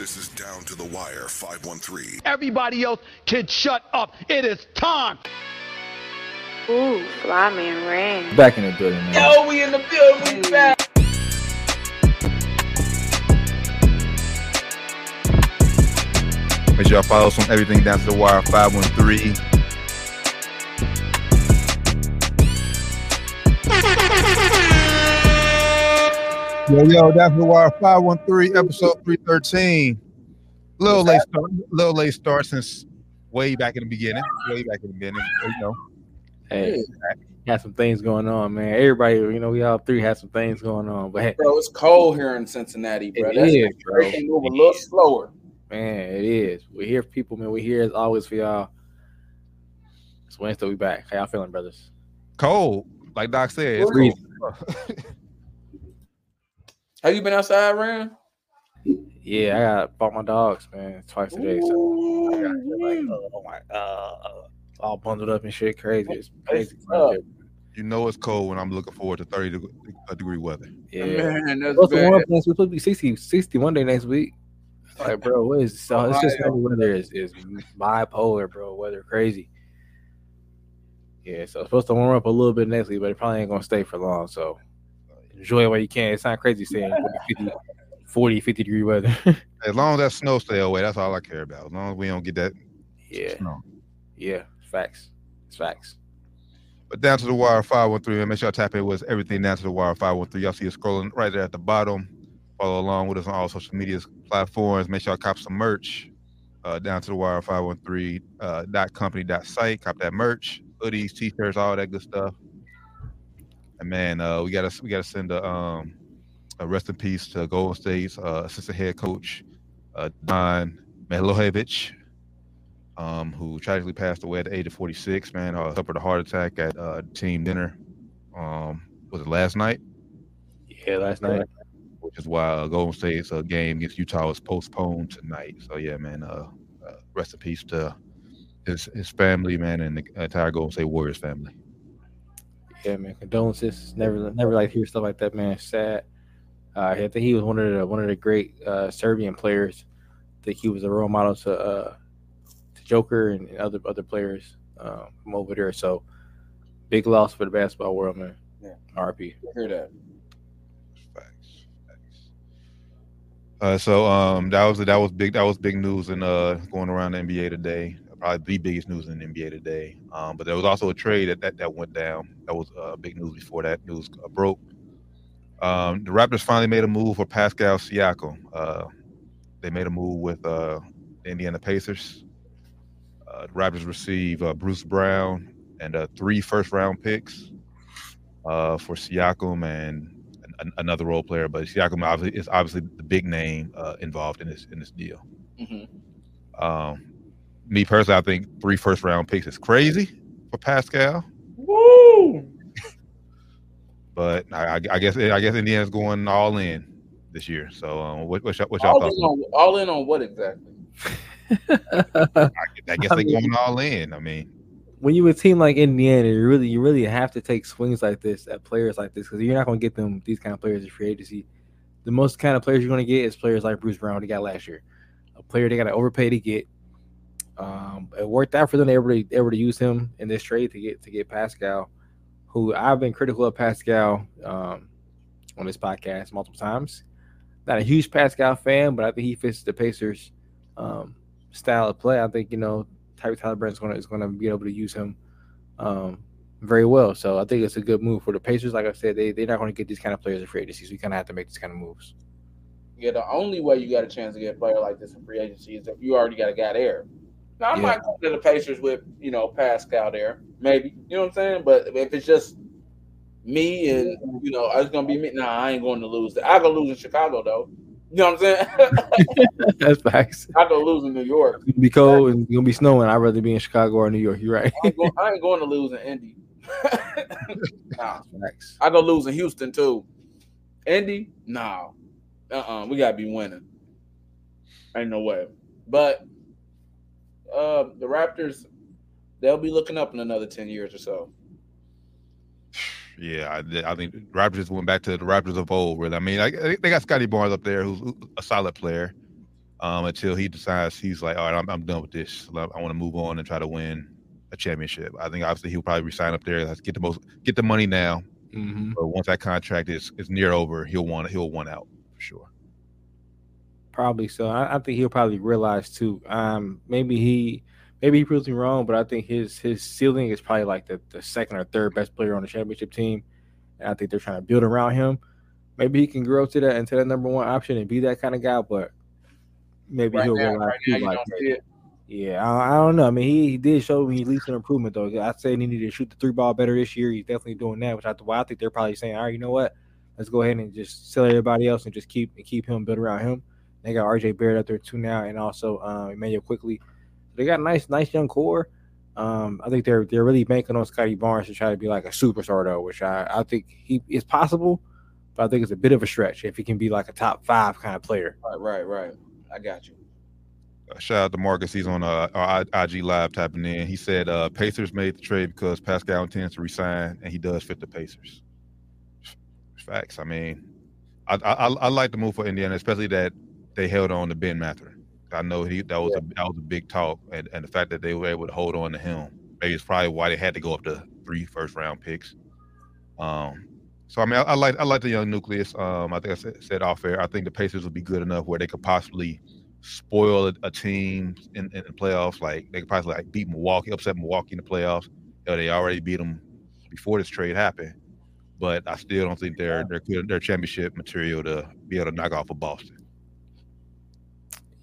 This is Down to the Wire 513. Everybody else can shut up. It is time. Ooh, fly man ring. Back in the building, man. Yo, we in the building. We back. Make sure y'all follow us on everything down to the wire 513. Yo, yo, that's the wire 513, episode 313. Little late start, little late start since way back in the beginning. Way back in the beginning. You know. Hey, had some things going on, man. Everybody, you know, we all three had some things going on, but hey, Bro, it's cold here in Cincinnati, bro. It That's is, bro. They can move a little slower. man, it is. We're here for people, man. We're here as always for y'all. It's Wednesday, we back. How y'all feeling, brothers? Cold. Like Doc said, it's Freezing. cold. Have you been outside, Rand? Yeah, I got bought my dogs, man, twice a day. So I got like, oh my god, all bundled up and shit, crazy. It's crazy. you know it's cold when I'm looking forward to 30 deg- uh, degree weather. Yeah. Man, that's Supposed to warm bad. up next week. Supposed to be 60, 60 one day next week. Like, bro, what is so? It's just Ohio. weather is is bipolar, bro. Weather crazy. Yeah, so it's supposed to warm up a little bit next week, but it probably ain't gonna stay for long. So enjoy it while you can. It's not crazy saying 50, 40, 50 degree weather. As long as that snow stay away, that's all I care about. As long as we don't get that yeah, snow. yeah, facts. It's facts. But down to the wire 513, man. Make sure y'all tap in with everything down to the wire 513. Y'all see it scrolling right there at the bottom. Follow along with us on all social media platforms. Make sure y'all cop some merch. Uh, down to the wire 513 uh, dot company dot site. Cop that merch, hoodies, t-shirts, all that good stuff. And man, uh, we gotta we gotta send a um a rest in peace to Golden State's uh, assistant head coach uh, Don Milojevic, um, who tragically passed away at the age of 46. Man, uh, suffered a heart attack at uh, team dinner. Um, was it last night? Yeah, last night. Which is why uh, Golden State's uh, game against Utah was postponed tonight. So yeah, man. Uh, uh, rest in peace to his his family, man, and the entire Golden State Warriors family. Yeah, man. Condolences. Never, never like hear stuff like that, man. It's sad. Uh, I think he was one of the one of the great uh, Serbian players. I think he was a role model to uh, to Joker and other other players um, from over there. So big loss for the basketball world, man. Yeah. RP. Hear that? Facts. Facts. Uh, so um, that was that was big that was big news and uh going around the NBA today. Probably the biggest news in the NBA today. Um, but there was also a trade that that, that went down. That was uh, big news before that news uh, broke. Um, the Raptors finally made a move for Pascal Siakam. Uh, they made a move with uh, the Indiana Pacers. Uh, the Raptors receive uh, Bruce Brown and uh, three first round picks uh, for Siakam and an, another role player, but Siakam obviously is obviously the big name uh, involved in this in this deal. Mhm. Um, me personally, I think three first round picks is crazy for Pascal, Woo! but I, I, I guess I guess Indiana's going all in this year. So, um, what, what's, your- what's y'all All thoughts? in, on, all in on what exactly? I, I guess I they're mean- going all in. I mean, when you a team like Indiana, you really you really have to take swings like this at players like this because you're not going to get them these kind of players in free agency. The most kind of players you're going to get is players like Bruce Brown they got last year, a player they got to overpay to get. Um, it worked out for them. They were able to, use him in this trade to get to get Pascal, who I've been critical of Pascal um, on this podcast multiple times. Not a huge Pascal fan, but I think he fits the Pacers um, style of play. I think you know Tyrese Halliburton is going is to be able to use him um, very well. So I think it's a good move for the Pacers. Like I said, they they're not going to get these kind of players in free agency. So you kind of have to make these kind of moves. Yeah, the only way you got a chance to get a player like this in free agency is if you already got a guy there. Now I Yeah. might go to the Pacers with you know Pascal there, maybe you know what I'm saying. But if it's just me and you know, it's gonna be me. Nah, I ain't going to lose. I go lose in Chicago though. You know what I'm saying? That's facts. I go lose in New York. It's be cold and it's gonna be snowing. I'd rather be in Chicago or New York. You're right. I ain't, go, I ain't going to lose in Indy. nah, Facts. I go lose in Houston too. Indy, no. Uh-uh. We gotta be winning. Ain't no way. But uh the Raptors, they'll be looking up in another 10 years or so. yeah, I, I think Raptors just went back to the Raptors of old. Really, I mean, like, they got Scottie Barnes up there, who's a solid player. um, until he decides he's like, all right, I'm, I'm done with this. I want to move on and try to win a championship. I think obviously he'll probably resign up there. Let's get the most, get the money now. Mm-hmm. But once that contract is is near over, he'll want he'll want out for sure. Probably so. I, I think he'll probably realize too. Um, maybe he, maybe he proves me wrong, but I think his his ceiling is probably like the, the second or third best player on the championship team, and I think they're trying to build around him. Maybe he can grow to that into that number one option and be that kind of guy, but maybe Right he'll now, realize right now like, it. yeah, I, I don't know. I mean, he, he did show me at least an improvement though. I said he needed to shoot the three ball better this year. He's definitely doing that, which I, well, I think they're probably saying, all right, you know what? Let's go ahead and just sell everybody else and just keep and keep him build around him. They got RJ Barrett up there too now, and also um, Immanuel Quickley. They got a nice, nice young core. Um, I think they're they're really banking on Scottie Barnes to try to be like a superstar though, which I, I think he is possible, but I think it's a bit of a stretch if he can be like a top five kind of player. Right, right, right. I got you. Uh, shout out to Marcus. He's on uh, our IG live tapping in. He said uh, Pacers made the trade because Pascal intends to resign, and he does fit the Pacers. Facts. I mean, I I, I like the move for Indiana, especially that they held on to Ben Mathurin. I know he that was a that was a big talk, and, and the fact that they were able to hold on to him, maybe it's probably why they had to go up to three first round picks. Um, so I mean, I, I like I like the young nucleus. Um, I think I said, said off air. I think the Pacers will be good enough where they could possibly spoil a, a team in, in the playoffs. Like they could possibly like beat Milwaukee, upset Milwaukee in the playoffs. You know, they already beat them before this trade happened, but I still don't think they're they're good, they're championship material to be able to knock off of Boston.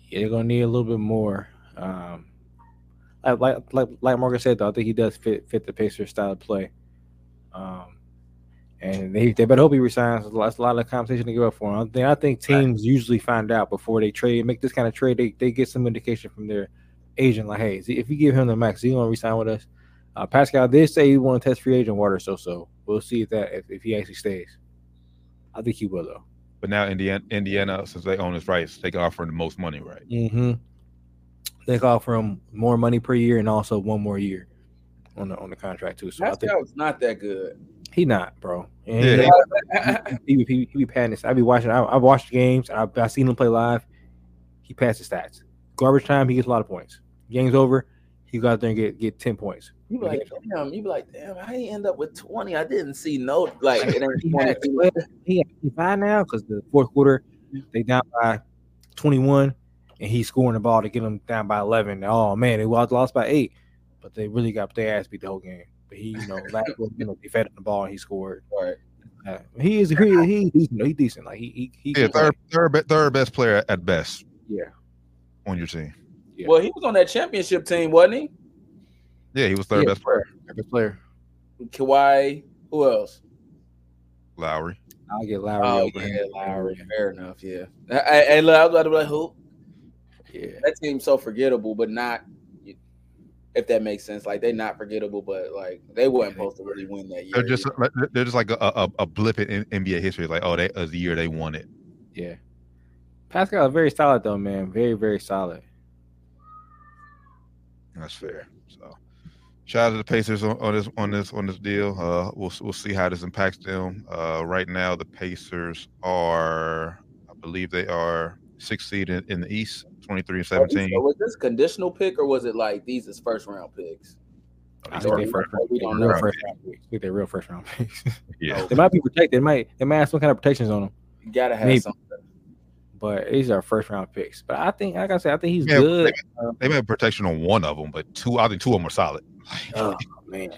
Yeah, they're gonna need a little bit more. Um, like like like Morgan said though, I think he does fit fit the Pacers style of play. Um, and they they better hope he resigns. That's a lot- that's a lot of competition to give up for him. I think I think teams usually find out before they trade, make this kind of trade. They they get some indication from their agent, like, hey, if you give him the max, he gonna resign with us. Uh, Pascal did say he want to test free agent water, so so we'll see if that if, if he actually stays. I think he will though. But now Indiana, Indiana, since they own his rights, they can offer him the most money, right? Mm-hmm. They can offer him more money per year and also one more year on the on the contract too. So I think Pascal's not that good. he not, bro. And Yeah. he, he, he, he be patting this. I be watching. I, I've watched games. I've, I've seen him play live. He passes stats. Garbage time, he gets a lot of points. Game's over, he go out there and get get ten points. You be like, damn. You be like, damn. I ain't end up with twenty. I didn't see no like. It ain't He 20. had 12. He had five now because the fourth quarter they down by twenty one, and he's scoring the ball to get them down by eleven. Oh man, they lost lost by eight, but they really got their ass beat the whole game. But he, you know, last you know, they fed him the ball and he scored. Right. Uh, he is he, he decent. He decent. Like he he, he Yeah, third, third, third best player at best Yeah. on your team. Yeah. Well, he was on that championship team, wasn't he? Yeah, he was third Yeah. best player. Best player. Kawhi. Who else? Lowry. I'll get Lowry Oh over yeah, him. Lowry. Fair enough. Yeah. And look, I was about to be like, who? Yeah. That team's so forgettable, but not. If that makes sense, like they're not forgettable, but like they weren't supposed to really win that year. They're just like- they're just like a, a, a blip in NBA history. Like, oh, that was the year they won it. Yeah. Pascal is very solid though, man. Very, very solid. That's fair. So, shout out to the Pacers on, on this on this on this deal. Uh, we'll we'll see how this impacts them. Uh, right now, the Pacers are, I believe, they are sixth seed in, in the East, twenty three and seventeen. so was this conditional pick or was it like these is first round picks? I think they first round, We they don't real know. first round picks. I think they're real first round picks. Yeah, they might be protected. They might they might have some kind of protections on them, You gotta have Maybe. something. But these are first round picks. But I think, like I said, I think he's Yeah, good. they may have protection on one of them, but two, I think two of them are solid. Oh man.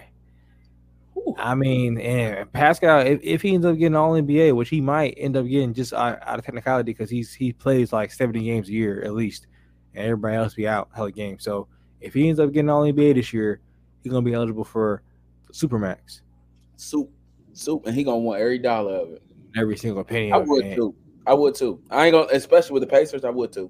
I mean, and Pascal, if, if he ends up getting all NBA, which he might end up getting just out, out of technicality because he's he plays like 70 games a year at least, and everybody else be out hella games. So if he ends up getting all NBA this year, he's gonna be eligible for Supermax, Soup, soup, and he gonna want every dollar of it. every single penny. I of it, would man. too. I would too. I ain't gonna, especially with the Pacers. I would too.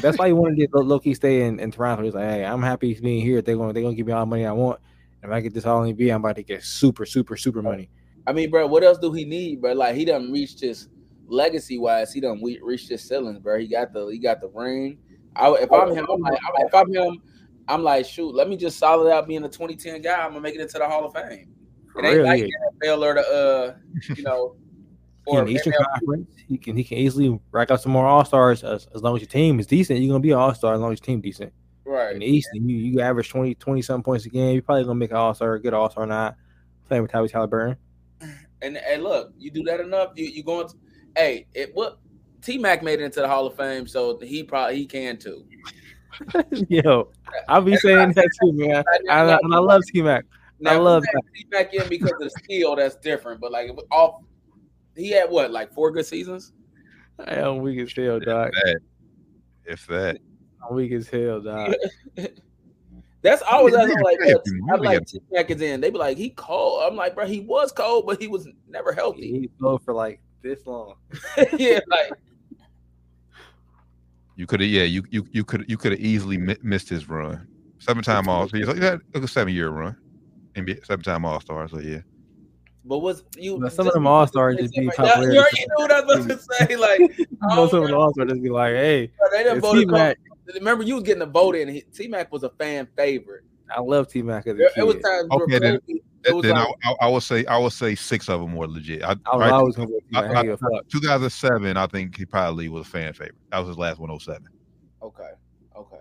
That's why he wanted to low key stay in, in Toronto. He's like, hey, I'm happy being here. They're gonna they're gonna give me all the money I want. If I get this all NBA, I'm about to get super, super, super money. I mean, bro, what else do he need, bro? Like he done reached his legacy wise. He done we- reached his ceilings, bro. He got the he got the ring. I, if I'm him, I'm like, if I'm him, I'm like, shoot, let me just solid out being a 2010 guy. I'm gonna make it into the Hall of Fame. It ain't Really? like NFL or the uh, you know, in the Eastern Conference. He can he can easily rack up some more All Stars as, as long as your team is decent. You're gonna be an All Star as long as your team decent. right. In the East, and you you average 20, 20 some points a game. You're probably gonna make an All Star, good All Star, or not playing with Tyrese Halliburton. And hey, look, you do that enough, you you going to hey, it what T Mac made it into the Hall of Fame, so he probably he can too. Yo, I'll be saying that too, man. I, I, and I love T Mac. I love. T Mac in because of the skill, that's different. But like off he had what, like four good seasons? I am weak as hell, dog. That, if that. I'm weak as hell, dog. That's always I'm like, yeah, I'm yeah. like T Mac is in. They be like, he cold. I'm like, bro, he was cold, but he was never healthy. He go for like this long. yeah, like You could have, yeah, you you you could you could have easily mi- missed his run. Seven time all, so he's like that a seven year run, NBA seven time All Star. So yeah, but what's you But some of them All-Stars they just be like top that- players. You already knew what I was about to say. Like, most of them All Stars just be like, hey, they didn't vote. T-Mac. Remember, you was getting a vote in. T Mac was a fan favorite. I love T Mac as a There, kid. it was times where Okay, then- Kobe- it was then like, I, I, I would say I would say six of them were legit. I, I was right, always gonna go T Mac. I- I, don't give a fuck. 2007, I think he probably was a fan favorite. That was his last 107. okay, okay.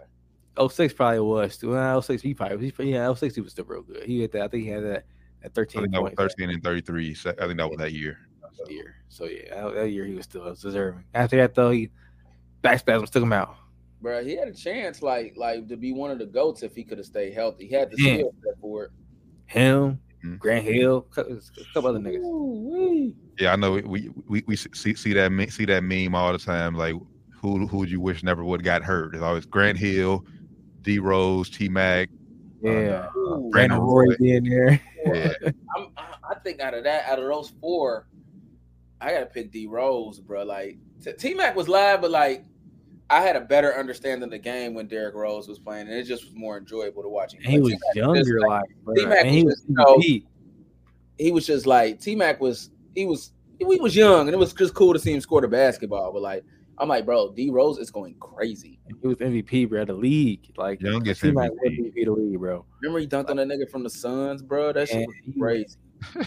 06 probably was too. Well, 06 he probably he, yeah, 06 he was still real good. He had that. I think he had that at I 13 think that was 13 and 33. Se- I think that was that year. that year. So yeah, that, that year he was still deserving. After that though, he back spasms took him out. Bro, he had a chance, like, like to be one of the goats if he could have stayed healthy. He had the Yeah. skill set for it. Him, Mhm. Grant Hill, a couple, other niggas. Ooh-wee. Yeah, I know. We we, we see see that see that meme all the time. Like who who would you wish never would got hurt? It's always Grant Hill, D Rose, T Mac. Yeah, Ooh. Brandon Brandon Roy Roy. being there. Yeah, I'm, I I think out of that, out of those four, I gotta pick D Rose, bro. Like T Mac was live, but like I had a better understanding of the game when Derrick Rose was playing, and it just was more enjoyable to watch him. He was younger, just, like. T-Mac and he was was just, you know, he was just like T Mac was he was he was young, and it was just cool to see him score the basketball. But like I'm like, bro, D Rose is going crazy. He was MVP, bro. The league, like Youngest T Mac MVP. MVP the league, bro. Remember he dunked on that nigga from the Suns, bro. That shit was crazy. I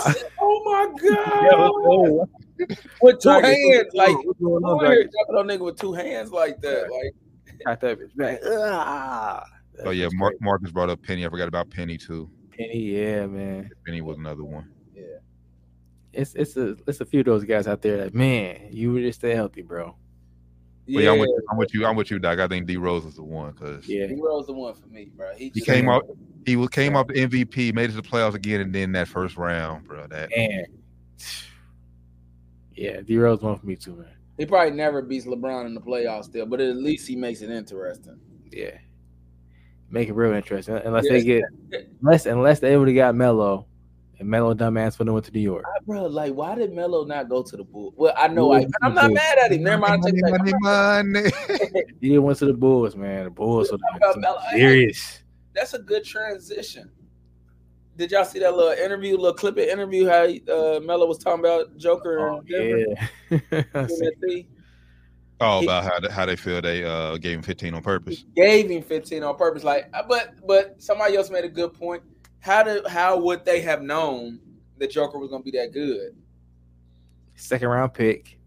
said, oh my god, Yo, with two Like, hands, like what's going on, Who here Dragon? on nigga with two hands like that? Like Got that bitch back. Ah. Oh yeah, Mark, crazy. Marcus brought up Penny. I forgot about Penny too. Penny, yeah, man. Penny was another one. It's it's a it's a few of those guys out there that man, you would just stay healthy, bro. But yeah, I'm with, you, I'm with you. I'm with you, Doc. I think D Rose is the one because Yeah, D Rose the one for me, bro. He, he came out. He was came off the MVP, made it to the playoffs again, and then that first round, bro. That and yeah, D Rose one for me too, man. He probably never beats LeBron in the playoffs still, but at least he makes it interesting. Yeah, make it real interesting. Unless Yeah. they get unless unless they able to got Melo, and Melo dumbass for them went to New York. Ah, Bro, like, why did Melo not go to the Bulls? Well, I know, Bulls I, I'm not do. mad at him. Never mind. I money, back. money, money. He didn't went to the Bulls, man. The Bulls are about serious. That's a good transition. Did y'all see that little interview, little clip of interview? How uh, Melo was talking about Joker Oh and yeah. I in see. Oh, He- about how they, how they feel they uh gave him 15 on purpose. gave him 15 on purpose. Like, but but somebody else made a good point. How did how would they have known the Joker was gonna be that good? second round pick.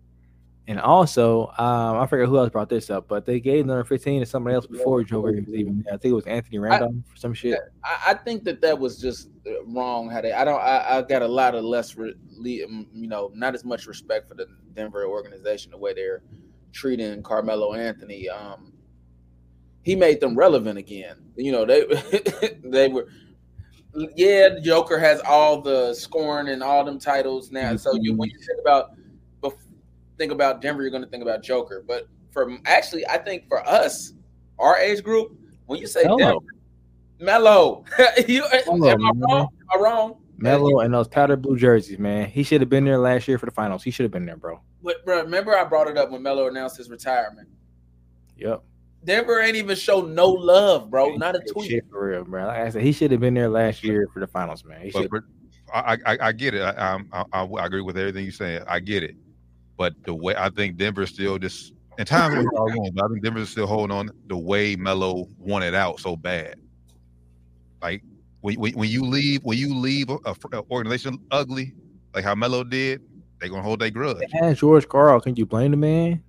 And also, um, I forget who else brought this up, but they gave number 15 to somebody else before Joker was even there. I think it was Anthony Randolph or some shit. I, I think that that was just uh, wrong. How they I don't I, I got a lot of less re, um, you know not as much respect for the Denver organization the way they're treating Carmelo Anthony. Um, he made them relevant again. You know they they were. Yeah, the Joker has all the scorn and all them titles now. So you when you think about think about Denver, you're going to think about Joker. But for actually, I think for us, our age group, when you say Melo. Denver, Melo. you, am I man. wrong? Am I wrong? Melo and those powder blue jerseys, man. He should have been there last year for the finals. He should have been there, bro. But bro, remember I brought it up when Melo announced his retirement. Yep. Denver ain't even show no love, bro. Not a tweet. Shit for real, bro. Like I said, he should have been there last year for the finals, man. He But, but I, I I get it. I, I'm- I, I I agree with everything you're saying. I get it. But the way I think Denver's still just in times when we're all wrong, but I think Denver's still holding on the way Melo wanted out so bad. Like when, when, when you leave when you leave a, a organization ugly, like how Melo did, they gonna hold their grudge. And George Karl, can you blame the man?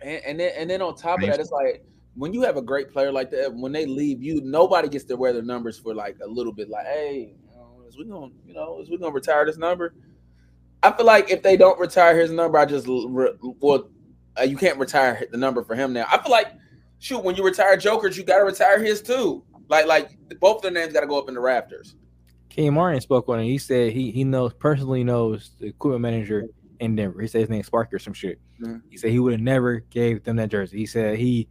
And, and then and then on top of that, it's like when you have a great player like that, when they leave you, nobody gets to wear their numbers for like a little bit. Like, hey, you know, is we gonna, you know, is we gonna retire this number? I feel like if they don't retire his number, I just well, uh, you can't retire the number for him now. I feel like, shoot, when you retire Joker's, you got to retire his too. Like, like both their names got to go up in the rafters. Kenyon Martin spoke on it. He said he he knows personally knows the equipment manager in Denver. He said his name's Sparky or some shit. Mhm. He said he would have never gave them that jersey. He said he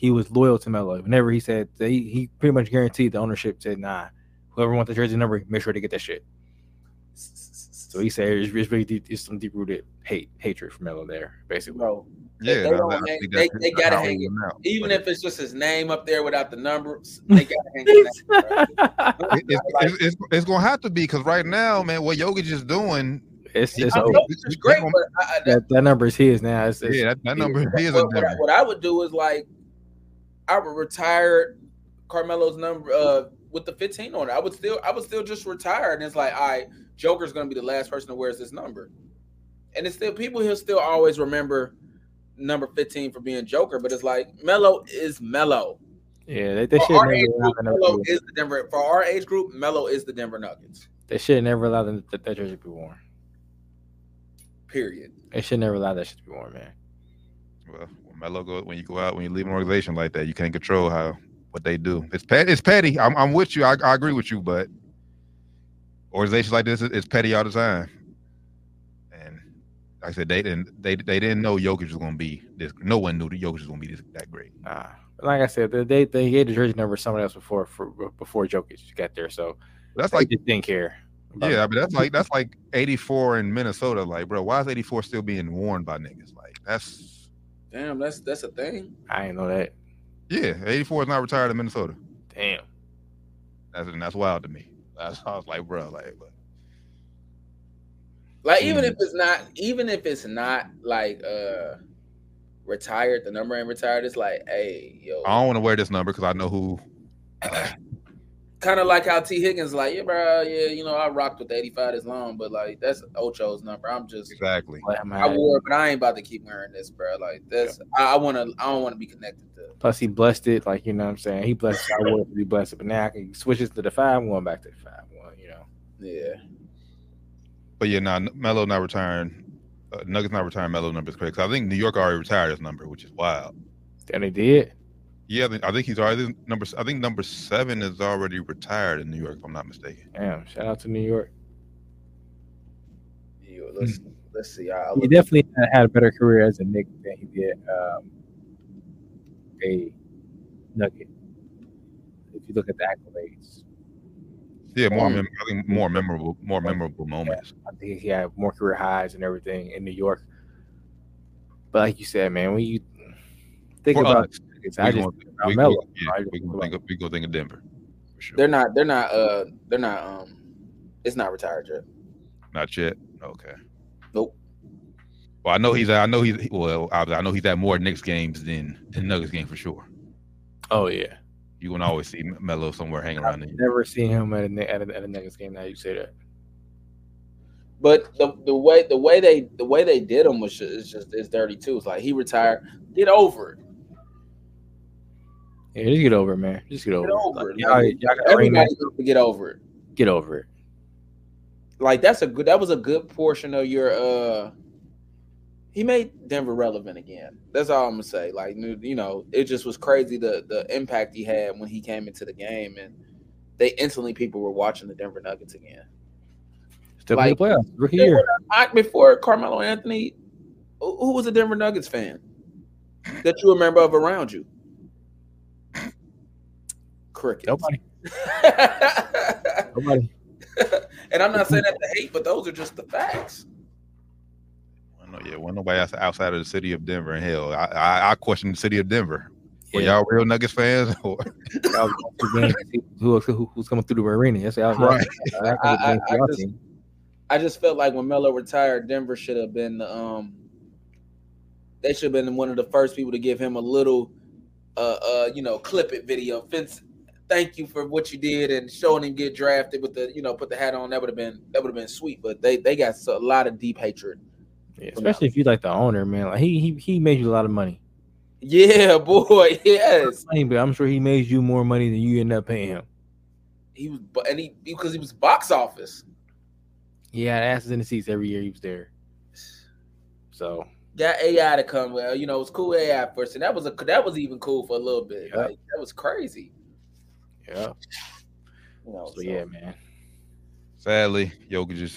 he was loyal to Melo. Whenever he said that he, he pretty much guaranteed the ownership said, nah, whoever wants the jersey number, make sure to get that shit. So he said it's, it's really deep, it's some deep rooted hate hatred for Melo there, basically. Bro, Yeah, they that- don't hang- they- they gotta how hang he it. out. even if it's just his name up there without the numbers, they got to hang his name. bro. it- it's, it's, it's, it's gonna have to be because right now, man, what Jokic just doing, it's it's over. know it's just great, but I, I, That, that number is his now. It's, it's, yeah, that, that number is his. what, what I would do is like I would retire Carmelo's number uh with the 15 on it. I would still I would still just retire and it's like all right, Joker's gonna be the last person that wears this number. And it's still people he'll still always remember number 15 for being Joker, but it's like Melo is Melo. yeah, they, they should never age allow group, that to be- is the Denver for our age group, Melo is the Denver Nuggets. They should never allow them that, that jersey to be worn. Period. They should never allow that shit to be worn, man. Well, when Melo go when you go out when you leave an organization like that, you can't control how what they do. It's petty. It's petty. I'm, I'm with you. I, I agree with you, but organizations like this, it's petty all the time. And like I said, they didn't they they didn't know Jokic was gonna be this. No one knew that Jokic was gonna be this that great. Nah. Like I said, they they, gave the jersey number to someone else before for before Jokic got there, so That's like just didn't care. yeah. I mean that's like that's like 84 in Minnesota. Like, bro, why is 84 still being worn by niggas? Like, that's Damn, that's that's a thing. I didn't know that. yeah, 84 is not retired in Minnesota. Damn. That's and that's wild to me. That's I was like, bro, like, but Like even Mm. if it's not, even if it's not like uh retired, the number ain't retired. It's like, hey, yo, I don't want to wear this number because I know who. kind of like how Tee Higgins like, yeah, bro, yeah, you know, I rocked with the 85 this long, but like that's Ocho's number. I'm just, Exactly. I wore it, but I ain't about to keep wearing this, bro. Like that's, I, I want to, I don't want to be connected to. Plus he blessed it, like you know what I'm saying. He blessed it, I wore it to be blessed, but now I can switch it to the five, I'm going back to the five one, you know. Yeah, But yeah, now Melo not retiring. Uh, Nuggets not retiring Melo number is correct. 'Cause I think New York already retired his number, which is wild. And they did. Yeah, I think, he's already number. I think number seven is already retired in New York, if I'm not mistaken. Damn, shout out to New York. yeah let's let's see. I, He definitely had- had a better career as a Knick than he did um, a Nugget. If you look at the accolades, Yeah, more. Um, mem- I think more memorable, more memorable moments. I think he had more career highs and everything in New York. But like you said, man, when you think For about us, Nuggets, we I just think we Melo. go- yeah, I we think gonna think of, we gonna think of Denver for sure. they're not, they're not, uh, they're not, um, it's not retired yet. Not yet. Okay. Nope. Well, I know he's. I know he's. Well, I, I know he's at more Knicks games than than Nuggets game for sure. Oh yeah, You gonna always see Melo somewhere hanging around there. never seen him at a Knick- at a, at a Nuggets game. Now you say that. But the the way the way they the way they did him was just, it's just it's dirty too. It's like he retired, get over it. Yeah, just get over it, man. Just get over Get it. over Like, it. y'all, y'all Everybody to get over it. get over it. Like that's a good that was a good portion of your uh he made Denver relevant again. That's all I'm gonna say. Like you know, it just was crazy the the impact he had when he came into the game and they instantly people were watching the Denver Nuggets again. Still Like- the playoffs. We're here. before Carmelo Anthony, who who was a Denver Nuggets fan that you remember of around you? Cricket. Nobody. Nobody. and I'm not saying that to hate, but those are just the facts. I know, yeah, well, nobody else outside of the city of Denver. And hell, I, I, I question the city of Denver. Were Yeah. y'all real Nuggets fans? Or, Y'all was going through games to see who, who, who's coming through the arena? That's y'all. Right. y'all- y'all I- I- I just- I just felt like when Melo retired, Denver should have been the um they should have been one of the first people to give him a little uh uh you know clip it video. Vince thank you for what you did and showing him get drafted with the you know put the hat on that would have been that would have been sweet. But they they got a lot of deep hatred. Yeah, especially if you like the owner, man. Like he he he made you a lot of money. Yeah, boy. Yes, but I'm sure he made you more money than you end up paying him. he was, and he because he was box office. He had asses in the seats every year he was there. So Got AI to come. Well, you know, it was cool AI first, and that was a that was even cool for a little bit. Yeah. Like that was crazy. Yeah, You know, so so- yeah, man. Sadly, Jokic just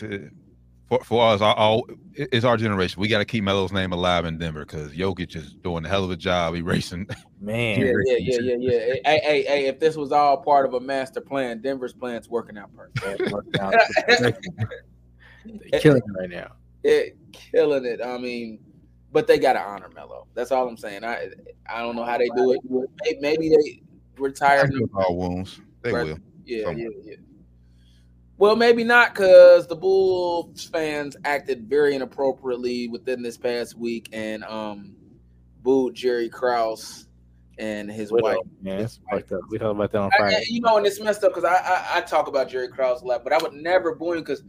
for for us, all, all it's our generation. We got to keep Melo's name alive in Denver because Jokic is doing a hell of a job erasing. Man, Yeah, yeah, yeah, yeah, yeah. Hey, hey, hey! If this was all part of a master plan, Denver's plan's working out perfect. that worked out. They're killing it right now. it killing it. I mean, but they got to honor Melo. That's all I'm saying. I I don't know how they do it. Maybe, maybe they retire. him. all wounds. They Right. will. Yeah, somewhere. yeah, yeah. Well, maybe not because the Bulls fans acted very inappropriately within this past week and um booed Jerry Krause and his wife. Widow, man, it's fucked up. We talked about that on Friday. I- you know, and it's messed up because I, I I talk about Jerry Krause a lot, but I would never boo him because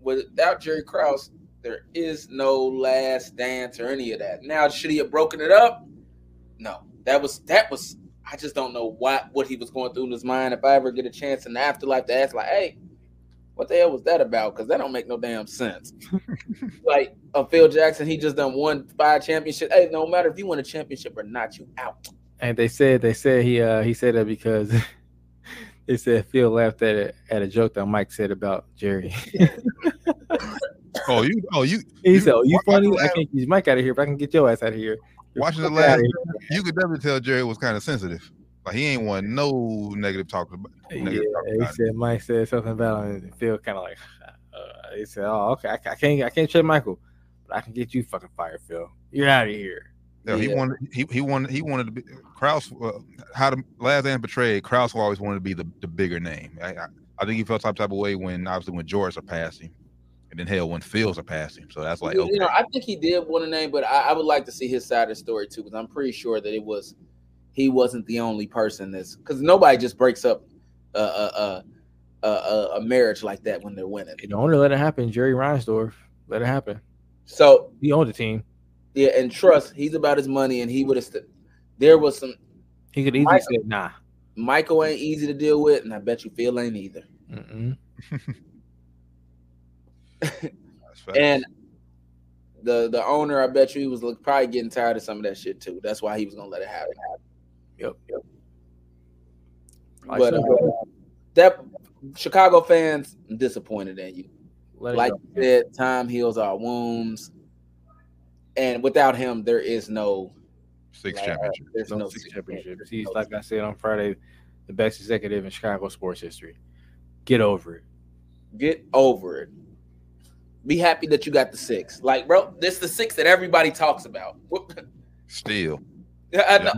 without Jerry Krause, there is no last dance or any of that. Now, should he have broken it up? No, that was that was. I just don't know what what he was going through in his mind. If I ever get a chance in the afterlife to ask, like, hey, what the hell was that about? Because that don't make no damn sense. like uh, Phil Jackson, he just done won five championships. Hey, no matter if you win a championship or not, you out. And they said they said he uh he said that because they said Phil laughed at it at a joke that Mike said about Jerry. Oh, you. Oh, you. he You- said, "Oh, you why- why funny? I can't get Mike out of here, but I can get your ass out of here." Watching the last, you could definitely tell Jerry was kind of sensitive. Like he ain't want no negative talk about. Yeah, Negative talk he about it. said Mike said something about him, and Phil kind of like uh, he said, "Oh, okay, I, I can't I can't check Michael, but I can get you fucking fired, Phil. You're out of here." No, he wanted. He he wanted. He wanted to be Krause. Uh, how the last man portrayed Krause always wanted to be the, the bigger name. I, I, I think he felt some type of way when obviously when George surpassed him, and then hell when Phil surpassed him. So that's like You- okay. You know, I think he did want a name, but I, I would like to see his side of the story too, because I'm pretty sure that it was he wasn't the only person that's because nobody just breaks up a a, a a a marriage like that when they're winning. The owner let it happen. Jerry Reinsdorf let it happen. So He owned the team. yeah, and trust, he's about his money, and he would have. St- there was some He could easily Michael- say, "Nah." Michael ain't easy to deal with, and I bet you Phil ain't either. And the the owner, I bet you he was look, probably getting tired of some of that shit too. That's why he was gonna let it happen. Yep. Yep. But uh, that Chicago fans, I'm disappointed in you. let like go. you said, time heals our wounds, and without him, there is no six like, championship. There's no no, six six championships. championships. He's like I said on Friday, the best executive in Chicago sports history. Get over it. Get over it. Be happy that you got the six. Like, bro, this the six that everybody talks about. Still, I know.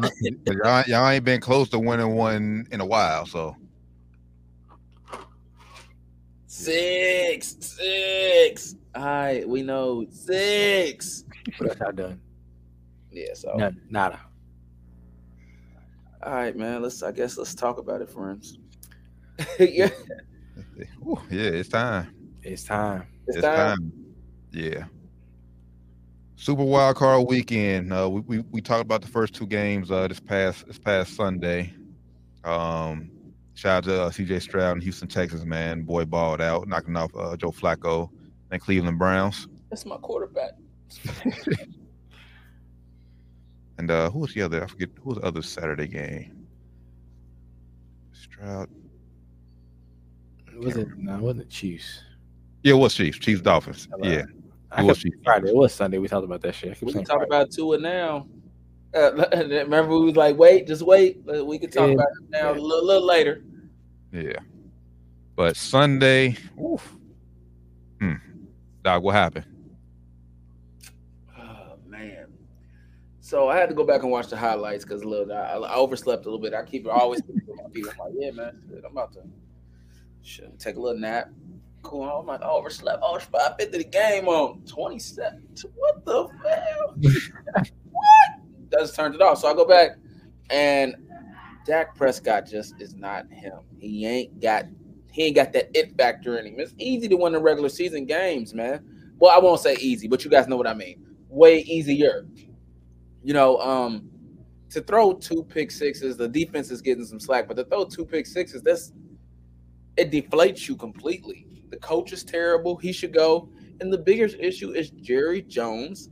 y'all, y'all- y'all ain't been close to winning one in a while. So Six, six. All right, we know six. But that's not done. Yeah. So, None, nada. all right, man. Let's. I guess let's talk about it, friends. yeah. Whew, yeah, it's time. It's time. It's It's time. time. Yeah. Super Wild Card Weekend. Uh, we, we we talked about the first two games uh, this past this past Sunday. Um, shout out to uh, C.J. Stroud in Houston, Texas. Man, boy balled out, knocking off uh, Joe Flacco and Cleveland Browns. That's my quarterback. And uh, who was the other? I forget who was the other Saturday game. Stroud. It wasn't. No, it wasn't the Chiefs. Yeah, it was Chiefs. Chiefs Dolphins. Hello. Yeah, I It was Chiefs. Friday. It was Sunday. We talked about that shit. I We can talk Friday. about Tua now. Uh, remember, we was like, wait, just wait. Uh, We can talk Yeah. about it now a little, little later. yeah. But Sunday, oof. Hmm. Dog, what happened? Oh man. So I had to go back and watch the highlights because look, I, I overslept a little bit. I keep always thinking about people. I'm like, yeah, man, shit, I'm about to should take a little nap. Cool. I'm like, I overslept. Oh, it's 550 the game on 27. What the hell? what? Just turned it off. So I go back and Dak Prescott just is not him. He ain't got he ain't got that it factor in him. It's easy to win the regular season games, man. Well, I won't say easy, but you guys know what I mean. Way easier. You know, um, to throw two pick sixes, the defense is getting some slack, but to throw two pick sixes, that's it deflates you completely. The coach is terrible. He should go. And the biggest issue is Jerry Jones.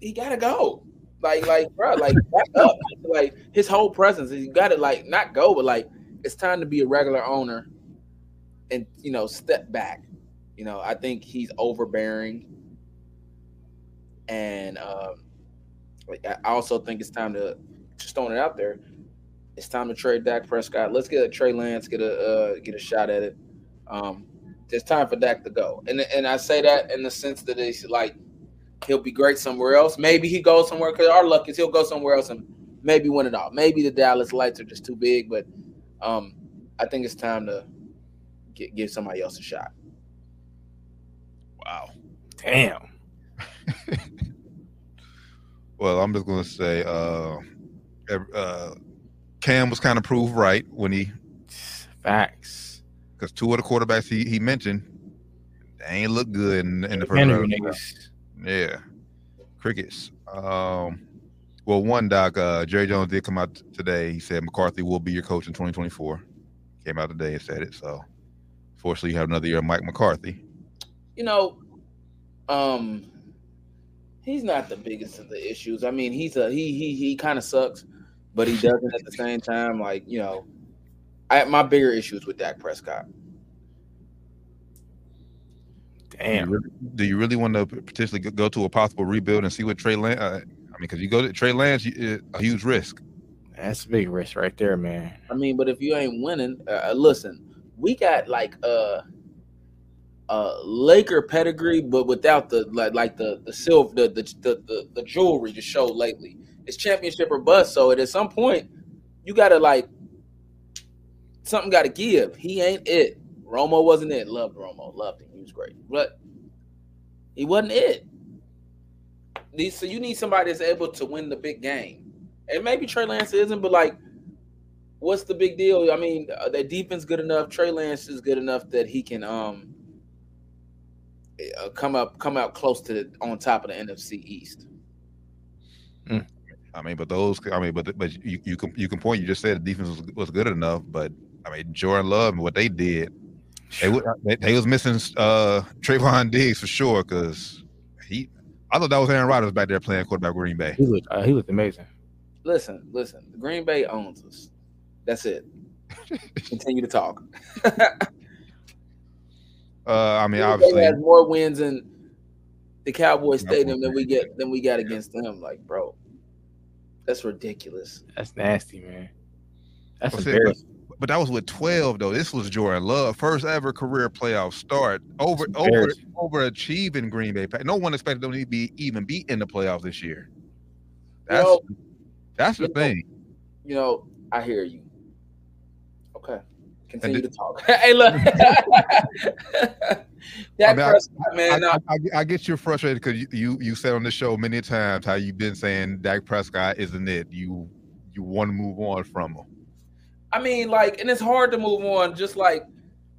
He gotta go. Like, like, bro, like up. Like his whole presence. You gotta like not go, but like it's time to be a regular owner and you know, step back. You know, I think he's overbearing. And um like I also think it's time to just throwing it out there. It's time to trade Dak Prescott. Let's get a Trey Lance, get a uh, get a shot at it. Um, it's time for Dak to go, and and I say that in the sense that it's like he'll be great somewhere else. Maybe he goes somewhere because our luck is he'll go somewhere else and maybe win it all. Maybe the Dallas lights are just too big, but um, I think it's time to get, give somebody else a shot. Wow. Damn. Well, I'm just gonna say, uh, uh, Cam was kind of proved right when he, Facts. Because two of the quarterbacks he, he mentioned, they ain't look good in, in the first round. Yeah, crickets. Um, well, one doc, uh, Jerry Jones did come out t- today. He said McCarthy will be your coach in 2024. Came out today and said it. So, fortunately, you have another year of Mike McCarthy. you know, um, he's not the biggest of the issues. I mean, he's a he he he kind of sucks, but he doesn't at the same time. Like you know, I my bigger issues with Dak Prescott. Do you, Damn. really, do you really want to potentially go- go to a possible rebuild and see what Trey Lance? Uh, I mean, because you go to Trey Lance, you, uh, a huge risk. That's a big risk right there, man. I mean, but if you ain't winning, uh, listen, we got like a uh Laker pedigree, but without the like like the the silver the the the, the, the jewelry to show lately. It's championship or bust. So at some point, you gotta like something got to give. He ain't it. Romo wasn't it. Loved Romo. Loved him. He was great, but he wasn't it. So you need somebody that's able to win the big game. And maybe Trey Lance isn't, but like, what's the big deal? I mean, uh, their defense good enough. Trey Lance is good enough that he can um uh, come up come out close to the on top of the NFC East. I mean, but those, I mean, but but you you can you can point. You just said the defense was, was good enough, but I mean, Jordan Love and what they did, they they, they was missing uh Trevon Diggs for sure because he. I thought that was Aaron Rodgers back there playing quarterback Green Bay. He looked, uh, he looked amazing. Listen, listen. Green Bay owns us. That's it. Continue to talk. Uh, I mean, Green Bay obviously, has more wins in the Cowboys Stadium than we get than we got against them. Like, bro, that's ridiculous. That's nasty, man. That's Well, see, embarrassing. But that was with twelve though. This was Jordan Love, first ever career playoff start over It's over overachieving Green Bay. No one expected them to be even be in the playoffs this year. That's Well, that's the you know, thing. You know, I hear you. Okay. Continue the- to talk. hey, look. Dak mean, I- Prescott, man. I, uh, I, I get you frustrated because you, you you said on the show many times how you've been saying Dak Prescott isn't it. You you want to move on from him. I mean, like, and it's hard to move on, just like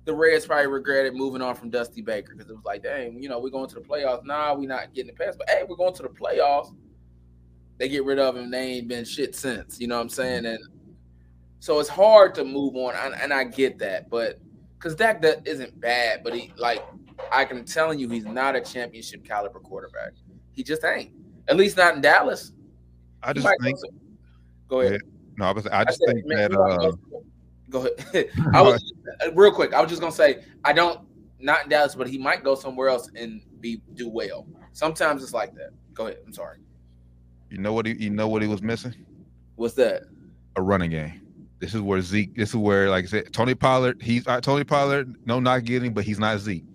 the Reds probably regretted moving on from Dusty Baker because it was like, dang, you know, we're going to the playoffs. Nah, we're not getting it past, but hey, we're going to the playoffs. They get rid of him. They ain't been shit since. You know what I'm saying? And so it's hard to move on, and, and I get that, but because Dak that isn't bad, but he like I can telling you, he's not a championship caliber quarterback. He just ain't. At least not in Dallas. I just think go, go ahead. No, I, was, I just said, think man, that uh, go- ahead. I was real quick. I was just gonna say I don't not in Dallas, but he might go somewhere else and be do well. Sometimes it's like that. Go ahead. I'm sorry. you know what he you know what he was missing What's that? a running game. This is where Zeke. This is where like I said Tony Pollard. He's uh, Tony Pollard. No, not getting, but he's not Zeke.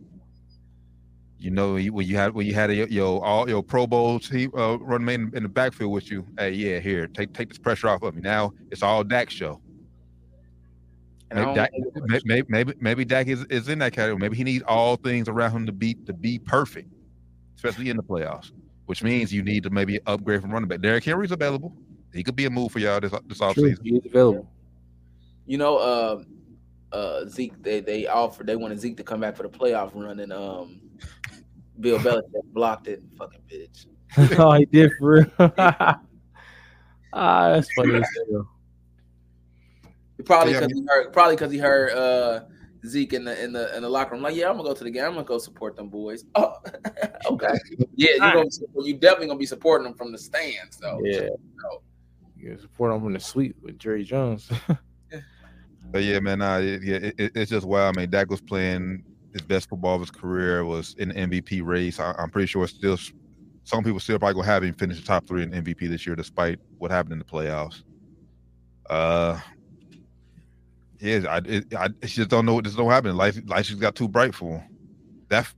You know you- when you had when you had a, your all your Pro Bowl team uh, run man in the backfield with you. Hey, yeah, here take take this pressure off of me. Now it's all Dak show. And Maybe don't Dak, think it may- works. maybe, maybe maybe Dak is, is in that category. Maybe he needs all things around him to be to be perfect, especially in the playoffs. Which means you need to maybe upgrade from running back. Derrick Henry's available. he could be a move for y'all this this offseason. he is available. You know, uh, uh, Zeke they they offered they wanted Zeke to come back for the playoff run, and um, Bill Belichick blocked it. Fucking bitch. oh, he did for real. ah, that's funny. as hell. Probably Yeah, because he heard probably because he heard uh Zeke in the in the in the locker room. Like, yeah, I'm gonna go to the game. I'm gonna go support them boys. Oh, okay. Yeah, you gonna you definitely gonna be supporting them from the stands though. Yeah. So, You support them from the suite with Jerry Jones. But yeah, man, nah, it, yeah, it, it- it's just wild. I mean, Dak was playing his best football of his career. Was in the MVP race. I, I'm pretty sure it's still some people still probably gonna have him finish the top three in MVP this year, despite what happened in the playoffs. Uh, yeah, I, it, I just don't know what this don't happen. Life, life just got too bright for him. That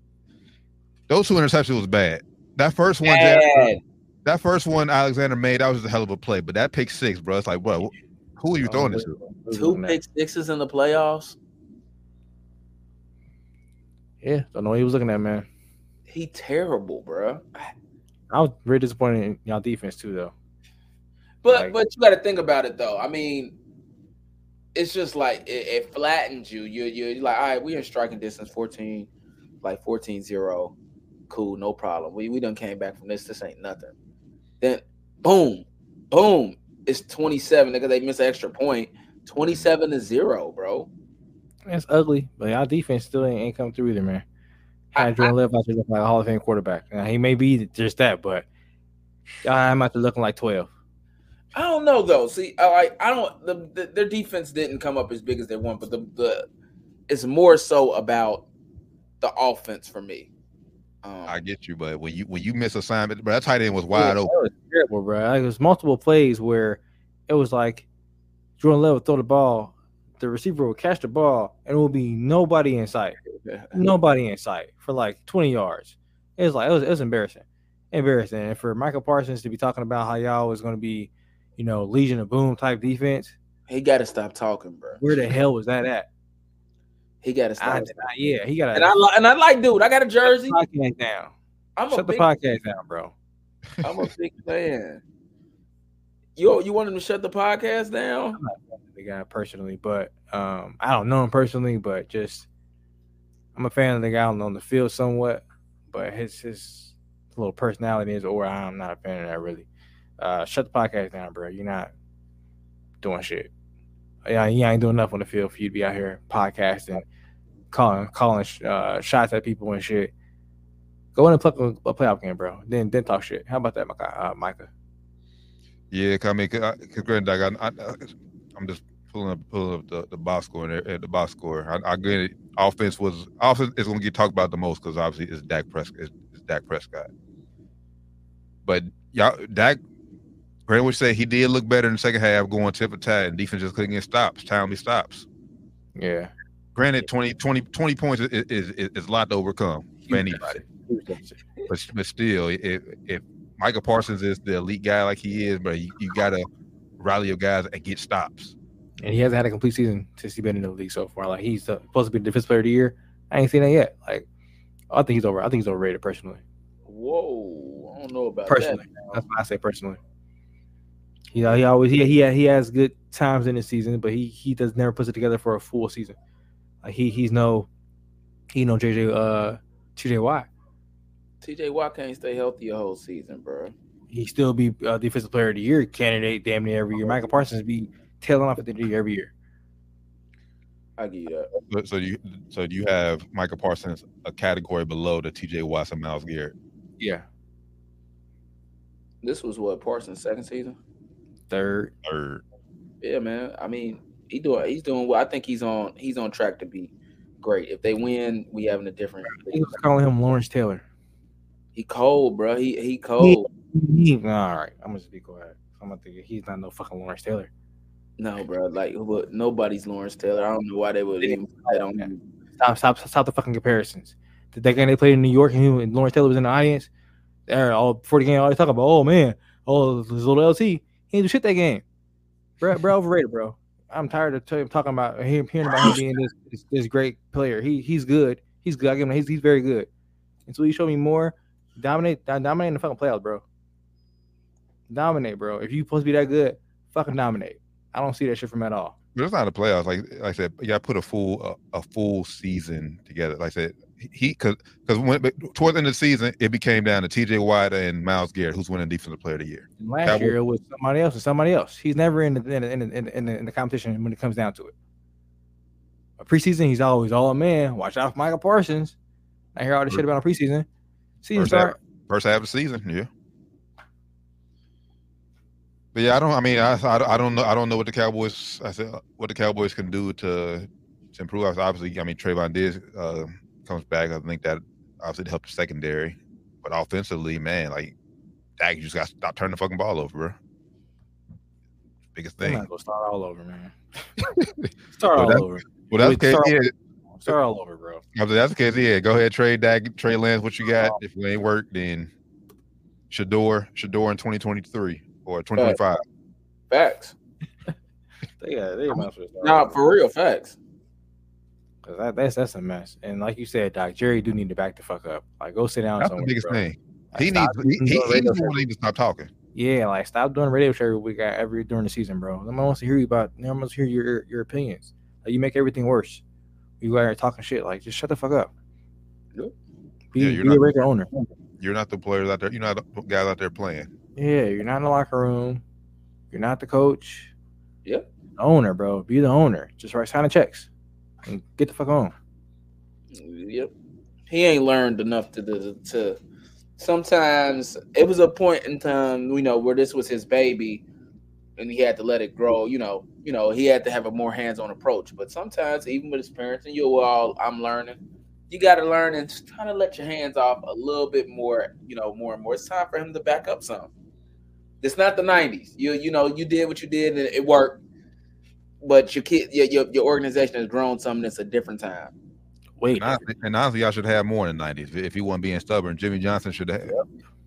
those two interceptions was bad. That first one, Jack- bad. that first one Alexander made, that was a hell of a play. But that pick six, bro, it's like, bro, who are you throwing this to? two pick sixes in the playoffs. Yeah, don't know what he was looking at, man. He terrible, bro. I was very disappointed in y'all defense too, though. But Like- but you got to think about it though. I mean, it's just like it, it flattens you. You you're like, all right, we in striking distance, fourteen, like 14-0. Cool, no problem. We we done came back from this. This ain't nothing. Then boom, boom. It's twenty seven. Nigga, they miss an extra point. Twenty seven to zero, bro. It's ugly, but y'all defense still ain't, ain't come through either, man. I- Had Jordan Love out there looking like a Hall of Fame quarterback. Now, he may be just that, but I'm out there looking like 12. I don't know though. See, I like I don't. The, the their defense didn't come up as big as they want, but the the it's more so about the offense for me. Um, I get you, but when you when you miss assignment, bro, that tight end was wide Yeah, open. That was terrible, bro. Like, it was multiple plays where it was like Jordan Love would throw the ball, the receiver will catch the ball, and it would be nobody in sight. Nobody in sight for like 20 yards. It was like it was, it was embarrassing. Embarrassing. And for Micah Parsons to be talking about how y'all was gonna be, you know, Legion of Boom type defense, he got to stop talking, bro. where the hell was that at? He got to stop. I, I- yeah, he got and I li- and I like, dude. I got a jersey. podcast down. I'm a Shut the big, podcast down, bro. I'm a big fan. You you want him to shut the podcast down? the guy personally, but um, I don't know him personally, but just I'm a fan of the guy on the field somewhat, but his his little personality is, or I'm not a fan of that really. Uh, shut the podcast down, bro. You're not doing shit. Yeah, you ain't doing enough on the field for you to be out here podcasting, calling calling uh, shots at people and shit. Go in and play a, a playoff game, bro. Then then talk shit. How about that, Micah? Uh, Micah? Yeah, I mean, cause, 'cause granted, I, I'm just pulling up, pulling up the, the box score and uh, the box score. I, I it. Offense was offense is going to get talked about the most because obviously it's Dak Prescott. It's, it's Dak Prescott. But y'all, Dak, Grant would say he did look better in the second half, going tip for tat, and defense just couldn't get stops, timely stops. Yeah. Granted, 20, 20, 20 points is, is, is, is a lot to overcome for anybody. But, but still, if if Micah Parsons is the elite guy like he is, but you, you gotta rally your guys and get stops. and he hasn't had a complete season since he's been in the league so far. Like he's uh, supposed to be the defensive player of the year. I ain't seen that yet. Like I think he's over. I think he's overrated personally. Whoa, I don't know about Personally, that. that's what I say personally. You know, he always he he he has good times in the season, but he he does never puts it together for a full season. Like he he's no he no JJ uh TJ Watt. TJ Watt can't stay healthy a whole season, bro. He still be uh, defensive player of the year candidate damn near every year. Micah Parsons be tailing off at the end of the year every year. I get you that. So, so you so you have Micah Parsons a category below the T.J. Watson, Myles Garrett. Yeah, This was what Parsons' second season. third. Third. Yeah, man. I mean, he doing he's doing well. I think he's on he's on track to be great. If they win, we having a different. He was calling him Lawrence Taylor. He cold, bro. He he cold. He, all right, I'm gonna just be quiet. I'm gonna think he's not no fucking Lawrence Taylor. No, bro. Like nobody's Lawrence Taylor. I don't know why they would even that on you. Stop, stop, stop the fucking comparisons. The that game they played in New York and, he, and Lawrence Taylor was in the audience. They're all before the game. All they talk about, oh man, oh this little LT, he didn't do shit that game. Bro, bro, overrated, bro. I'm tired of t- talking about him hearing about him being this, this this great player. He he's good. He's good. I give him. He's he's very good. Until you show me more, dominate, dominate in the fucking playoffs, bro. Dominate, bro. If you supposed to be that good, fucking dominate. I don't see that shit from at all. But it's not the playoffs. Like, like I said, you got to put a full a, a full season together. Like I said, he because because when towards the end of the season, it became down to T.J. Watt and Myles Garrett, who's winning Defensive Player of the Year. And last Cowboys- year it was somebody else and somebody else. He's never in the in the, in the, in the, in the, competition when it comes down to it. But preseason, he's always all man. Watch out for Micah Parsons. I hear all this shit about preseason. Season First half, first half of the season, yeah. But yeah, I don't. I mean, I, I, I don't know. I don't know what the Cowboys. I said what the Cowboys can do to to improve. Obviously, I mean Trevon Diggs uh, comes back. I think that obviously helped the secondary, but offensively, man, like Dak, you just got to stop turning the fucking ball over, bro. Biggest They're thing. not gonna start all over, man. start Well, all that- over. Well, that's Wait, the case. start- Yeah, Start all over, bro. that's the case. Yeah, go ahead, trade Dak, Trey Lance. What you got? If it ain't work, then Shedeur, Shedeur in twenty twenty three or twenty twenty five. Facts. They got they might as Nah, over. for real, facts. Cause that, that's that's a mess. And like you said, Doc, Jerry do need to back the fuck up. Like go sit down That's the biggest bro. thing. Like, He stop needs. He, he, doing he radio needs to stop talking. Yeah, like stop doing radio show every week uh, every during the season, bro. No one wants to hear you about. No one wants to hear your your opinions. Like, you make everything worse. You out here talking shit. Like just shut the fuck up. Yep. Be, Yeah, you're be a not- regular owner. You're not the players out there. You're not the guys out there playing. Yeah, you're not in the locker room. You're not the coach. Yep. The owner, bro. Be the owner. Just write sign the checks and get the fuck on. Yep. He ain't learned enough to to, to sometimes it was a point in time, you know, where this was his baby and he had to let it grow, you know, you know, he had to have a more hands-on approach. But sometimes even with his parents and you all I'm learning, you gotta learn and just kind of let your hands off a little bit more, you know, more and more. It's time for him to back up some. It's not the 90s. You you know, you did what you did and it worked. But your kid your your, your organization has grown something that's a different time. Wait, And honestly, and honestly, y'all should have more in the '90s if he wasn't being stubborn. Jimmy Johnson should have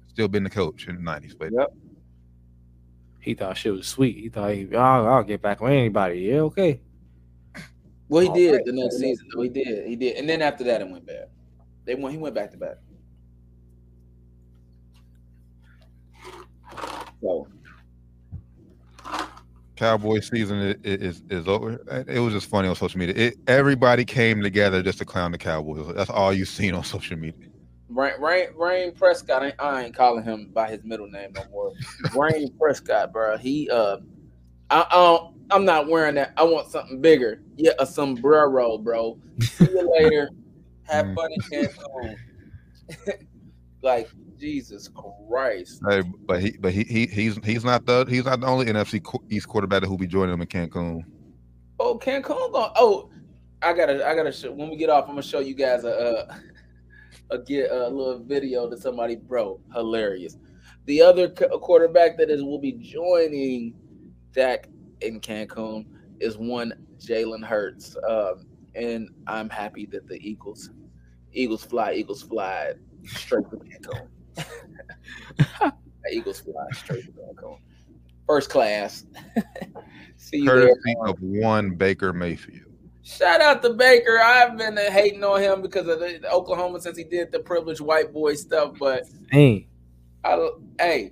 still been the coach in the '90s. But Yep. He thought shit was sweet. He thought, he, oh, I'll get back with anybody. Yeah, okay. Well, he All did right. the next season. Though. He did. He did. And then after that, it went bad. They went. He went back to back. So Cowboy season is, is is over. It was just funny on social media. It, everybody came together just to clown the Cowboys. That's all you've seen on social media. Rain, Rain, Rain Prescott. I, I ain't calling him by his middle name no more. Rain Prescott, bro. He uh, I, I I'm not wearing that. I want something bigger. Yeah, a sombrero, bro. See you later. Have fun in Cancun. like Jesus Christ. Hey, but he but he, he he's he's not the he's not the only NFC East quarterback who'll be joining him in Cancun. Oh, Cancun going. Oh, I gotta, I gotta. Show, when we get off, I'm gonna show you guys a, a, a get a little video that somebody bro, hilarious. The other qu- quarterback that is will be joining Dak in Cancun is one Jalen Hurts, um, and I'm happy that the Eagles, Eagles fly, Eagles fly straight to Cancun. Eagles fly straight to Cancun, first class. See you there. Courtesy of one Baker Mayfield. Shout out to Baker. I've been hating on him because of the, the Oklahoma since he did the privileged white boy stuff. But Hey, I, hey,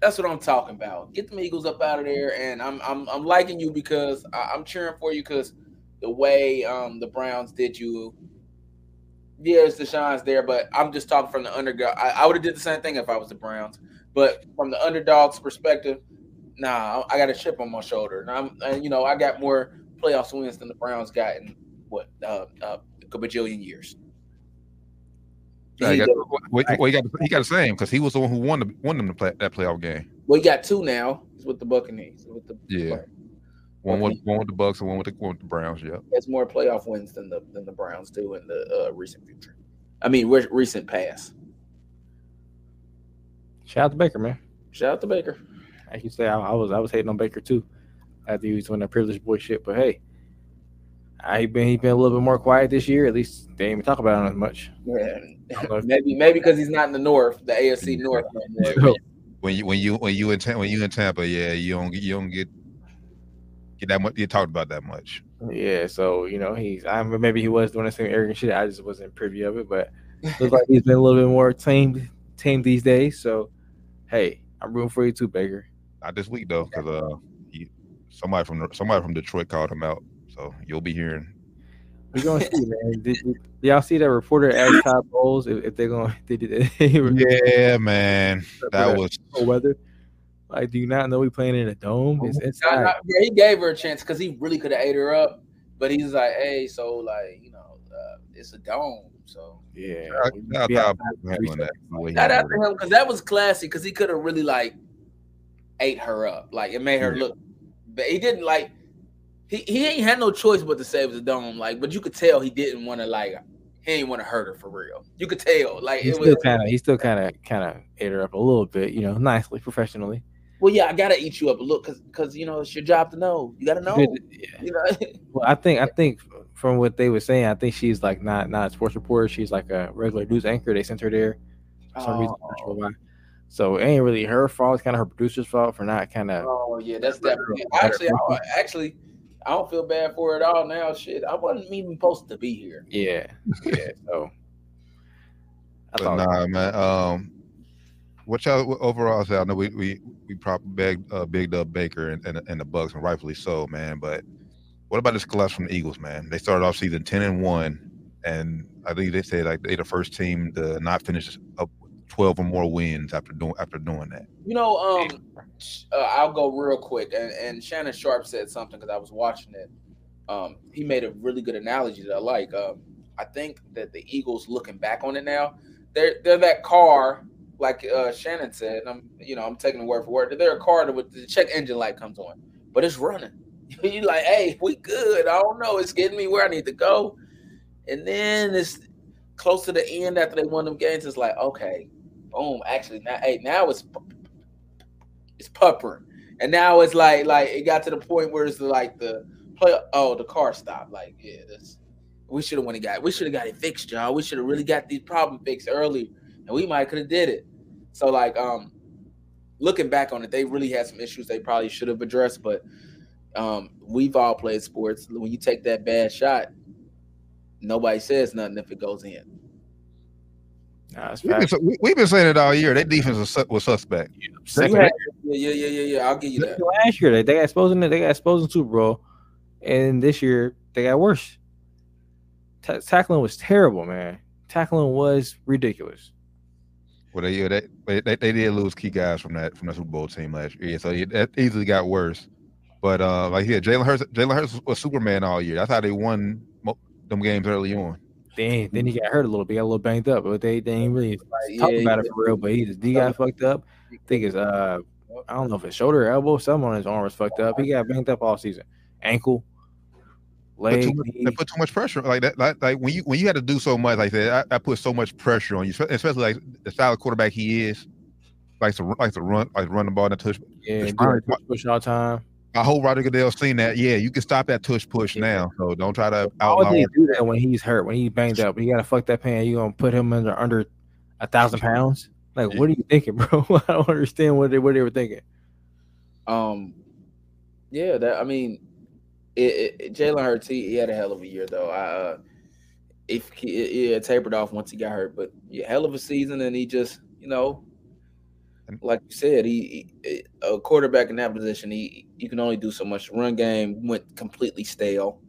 that's what I'm talking about. Get the Eagles up out of there, and I'm I'm I'm liking you because I, I'm cheering for you because the way um the Browns did you. Yes, Deshaun's there, but I'm just talking from the underdog. I, I would have did the same thing if I was the Browns, but from the underdog's perspective, nah, I got a chip on my shoulder, and I'm and you know I got more playoffs wins than the Browns got in what uh, uh, a bajillion years. Yeah, he He- got, well, well, he got he got the same because he was the one who won the, won them the play, that playoff game. Well, he got two now. He's with the Buccaneers. With the Yeah. One with one with the Bucks and one with the, one with the Browns. Yeah, He has more playoff wins than the than the Browns do in the uh, recent future. I mean, re- recent past. shout out to Baker, man. Shout out to Baker. Like you say, I, I was I was hating on Baker too after he was doing that privileged boy shit. But hey, I been he been a little bit more quiet this year. At least they didn't even talk about him as much. Yeah. maybe maybe because he's not in the North, the AFC North. When you when you when you in when you in Tampa, yeah, you don't get you don't get get that much. You talked about that much. Yeah, so you know he's I maybe he was doing the same arrogant shit. I just wasn't privy of it, but looks like he's been a little bit more tamed tamed these days. So hey, I'm rooting for you too, Baker. Not this week though, because uh, he, somebody from somebody from Detroit called him out. So you'll be hearing. We're gonna see, man. Did, did, did y'all see that reporter asked Todd Bowles if, if they're gonna they did it. Yeah, man, that was weather? Like, do you not know we playing in a dome? It's Nah, inside. nah, yeah, he gave her a chance because he really could have ate her up, but he's like, hey, so like you know, uh, it's a dome, so. Yeah. I, I Yeah. thought about handling that the Shout out to him because that was classy because he could have really like ate her up. Like it made her Yeah. look, but he didn't like. He he ain't had no choice but to save the dome. Like, but you could tell he didn't want to like. He ain't want to hurt her for real. You could tell. Like He it still was. kind of, he still kind of, kind of ate her up a little bit, you know, nicely, professionally. Well, yeah, I gotta eat you up a look because because you know it's your job to know. You gotta know. Yeah. You know. Well, I think, I think from what they were saying, I think she's like not, not a sports reporter. She's like a regular news anchor. They sent her there for some reason. Oh. why. So it ain't really her fault. It's kind of her producer's fault for not kind of. Oh yeah, that's definitely. Actually, I, actually, I don't feel bad for it at all now. Shit, I wasn't even supposed to be here. Yeah, yeah. So I But thought, nah, man. Um, what y'all what overall say? I know we we we probably begged uh, bigged up Baker and, and and the Bucks, and rightfully so, man. But what about this collapse from the Eagles, man? They started off season ten and one, and I think they said like they the first team to not finish up twelve or more wins after doing after doing that. You know, um, uh, I'll go real quick, and, and Shannon Sharpe said something because I was watching it. Um, he made a really good analogy that I like. Um, I think that the Eagles, looking back on it now, they're they're that car, like uh, Shannon said. and I'm you know I'm taking the word for word. They're a car that with the check engine light comes on, but it's running. you like, hey, we good. I don't know. It's getting me where I need to go, and then it's close to the end after they won them games. It's like, okay, boom. Actually, now, hey, now it's it's puppering, and now it's like like it got to the point where it's like the play. Oh, the car stopped. Like, yeah, this we should have went and got. We should have got it fixed, y'all. We should have really got these problem fixed early, and we might could have did it. So like, um, looking back on it, they really had some issues they probably should have addressed. But um, we've all played sports. When you take that bad shot, nobody says nothing if it goes in. Nah, We've been, we- we've been saying it all year. Their defense was, was suspect. Second, Yeah, yeah, yeah, yeah, yeah. I'll give you that. last year they, they got exposed in they got exposed in Super Bowl, and this year they got worse. Ta- tackling was terrible, man. Tackling was ridiculous. Well, they, yeah, they, they they they did lose key guys from that from the Super Bowl team last year, so it, that easily got worse. But uh, like yeah, Jalen Hurts Jalen Hurts was Superman all year. That's how they won them games early on. Then then he got hurt a little bit, got a little banged up, but they, they ain't really talk Yeah, about yeah. it for real. But he just he got fucked up. I think his uh I don't know if his shoulder or elbow, something on his arm was fucked up. He got banged up all season. Ankle, Put leg, too much, they put too much pressure like that. Like, like when you when you had to do so much like that, I, I put so much pressure on you, especially like the style of quarterback he is. Likes to run- likes to run like run the ball and touch. Yeah, It's do fine. that push push all the time. I hope Roger Goodell's seen that. Yeah, you can stop that tush push now. So don't try to Why would outlaw. they do that when he's hurt, when he's banged up? You gotta fuck that pan. You gonna put him under under a thousand pounds? Like, what are you thinking, bro? I don't understand what they what they were thinking. Um, yeah, that I mean, it, it, it- Jalen Hurts he, he had a hell of a year though. I uh, if he yeah tapered off once he got hurt, but yeah, hell of a season, and he just you know, like you said, he, he a quarterback in that position, he you can only do so much. Run game went completely stale.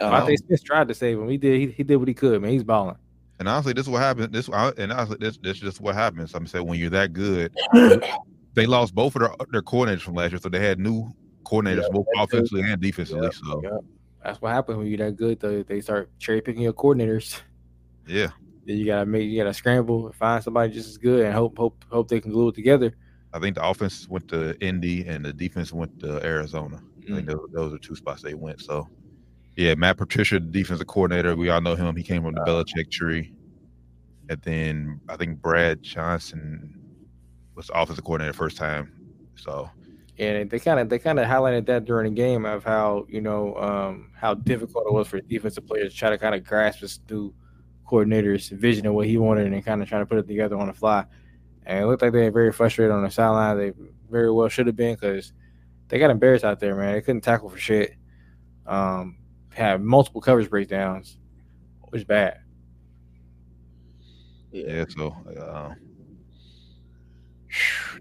Um, Monte Smith tried to save him. He did. He, he did what he could, man. He's balling. And honestly, this is what happened. This I- and honestly, this this is just what happens. I'm saying when you're that good, they lost both of their their coordinators from last year, so they had new coordinators Yeah, both that's true. offensively and defensively. So Yep. That's what happens when you're that good. Though they start cherry picking your coordinators. yeah, Then you gotta make you gotta scramble, find somebody just as good, and hope hope hope they can glue it together. I think the offense went to Indy and the defense went to Arizona. I Mm. think those, those are two spots they went. So yeah, Matt Patricia, the defensive coordinator, we all know him. He came from the Belichick tree. And then I think Brad Johnson was the offensive coordinator first time. So and they kind of they kind of highlighted that during the game of how you know um, how difficult it was for defensive players to try to kind of grasp this new coordinator's vision of what he wanted and kind of trying to put it together on the fly. And it looked like they were very frustrated on the sideline. They very well should have been because they got embarrassed out there, man. They couldn't tackle for shit. Um, had multiple coverage breakdowns, which is bad. yeah, so uh,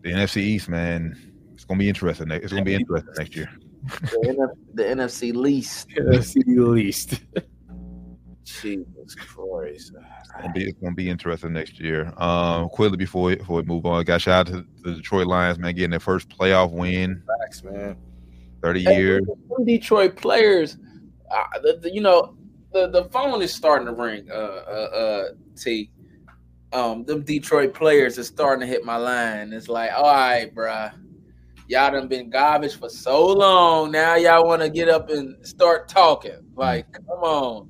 The NFC East, man, it's gonna be interesting. It's gonna be interesting next year. The, NF, the NFC least. Let's least. Jesus Christ. It's gonna be, it's gonna be interesting next year. Um, quickly before we, before we move on, got shout out to the Detroit Lions, man, getting their first playoff win, Facts, man. thirty Hey, years. Detroit players, uh, the, the, you know, the, the phone is starting to ring. Uh, uh, uh, T. Um, them Detroit players are starting to hit my line. It's like, all right, bruh. Y'all done been garbage for so long. Now y'all want to get up and start talking. Like, come on.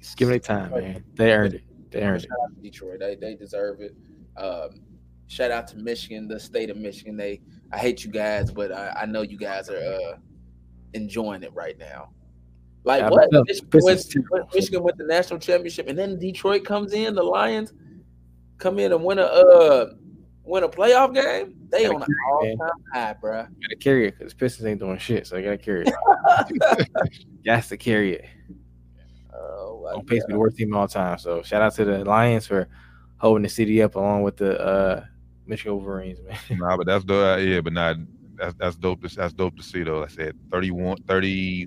Just give it time, man. They earned it. They earned it. Shout Detroit. They they deserve it. Um, shout out to Michigan, the state of Michigan. They I hate you guys, but I, I know you guys are uh, enjoying it right now. Like what? Michigan, wins. Michigan went the national championship, and then Detroit comes in. The Lions come in and win a uh, win a playoff game. They Gotta on an all time high, bruh. Gotta carry it because Pistons ain't doing shit, so I gotta carry it. Got to carry it. Oh, my On pace to be the worst team of all time. So shout out to the Lions for holding the city up along with the uh, Michigan Wolverines, man. Nah, but that's dope. uh, Yeah, but not that's that's dope. To, that's dope to see though. Like I said 31, 30,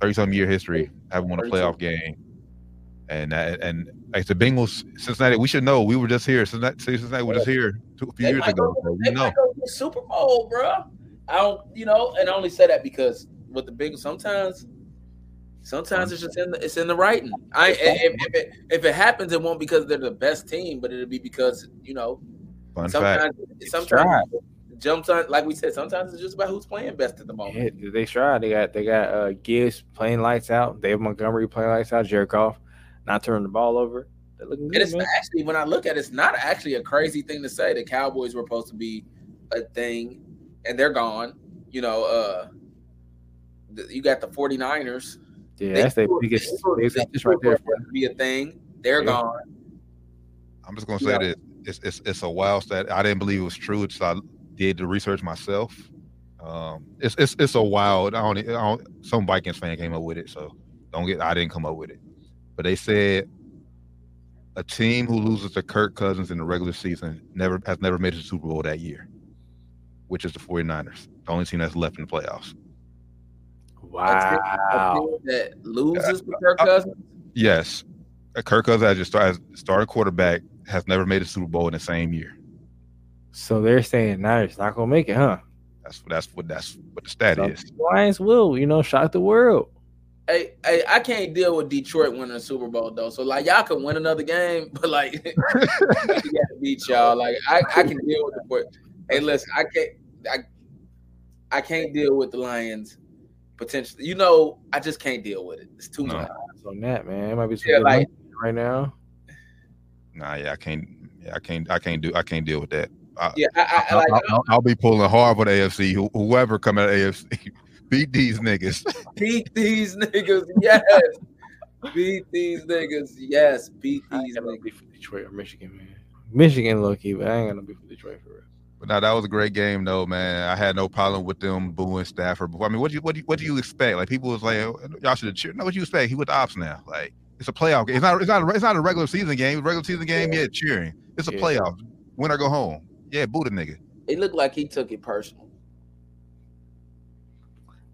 30 something year history having won a playoff game, and that, and like the Bengals, Cincinnati. We should know. We were just here. Cincinnati, Cincinnati was just here two, a few They years might ago. go- So we They know. might go to the Super Bowl, bro. I don't, you know, and I only say that because with the Bengals, sometimes, sometimes it's just in the, it's in the writing. I if, if it if it happens, it won't because they're the best team, but it'll be because you know Fun fact. sometimes jumps on like we said, sometimes it's just about who's playing best at the moment. Yeah, they tried. They got they got uh, Gibbs playing lights out. Dave Montgomery playing lights out. Jared Goff not turning the ball over. They're looking And good, it's man. actually when I look at it, it's not actually a crazy thing to say. The Cowboys were supposed to be a thing, and they're gone. You know, uh you got the 49ers. Yeah, They that's the biggest, they were- biggest they right there. supposed to be a thing. They're Yeah. gone. I'm just gonna say Yeah. that it's, it's it's a wild stat. I didn't believe it was true. It's I did the research myself. Um, it's it's it's a wild. I don't, I don't. Some Vikings fan came up with it, so don't get. I didn't come up with it, but they said a team who loses to Kirk Cousins in the regular season never has never made it to the Super Bowl that year, which is the 49ers, the only team that's left in the playoffs. A Wow. team that loses with Kirk Cousins. Yes, uh, Kirk Cousins as your start, starting quarterback has never made a Super Bowl in the same year. So they're saying Niners not gonna make it, huh? That's what that's what that's what the stat So is. Lions will, you know, shock the world. Hey, hey, I can't deal with Detroit winning a Super Bowl though. So like y'all can win another game, but like you gotta beat y'all. Like I, I can deal with the but hey listen, I can't I I can't deal with the Lions potentially. You know, I just can't deal with it. It's too No. much. On that man, it might be some Yeah, good like- right now. Nah, yeah, I can't. Yeah, I can't. I can't do. I can't deal with that. I, Yeah, I, I, I I'll, like I'll, uh, I'll be pulling hard for the AFC. Who, whoever come out of AFC, beat these niggas. beat these niggas. Yes. beat these niggas. Yes. Beat I ain't these got no niggas. beef with Detroit or Michigan, man. Michigan low key, but I ain't gonna be with Detroit for real. But now that was a great game, though, man. I had no problem with them booing Stafford. I mean, what do you what do you, what do you expect? Like people was like, oh, y'all should have cheered. No, what do you expect? He with the ops now. Like it's a playoff game. It's not. It's not. A, it's not a regular season game. Regular season game, yeah, cheering. It's a Yeah. playoff. Win or go home. Yeah, boo the nigga. It looked like he took it personal.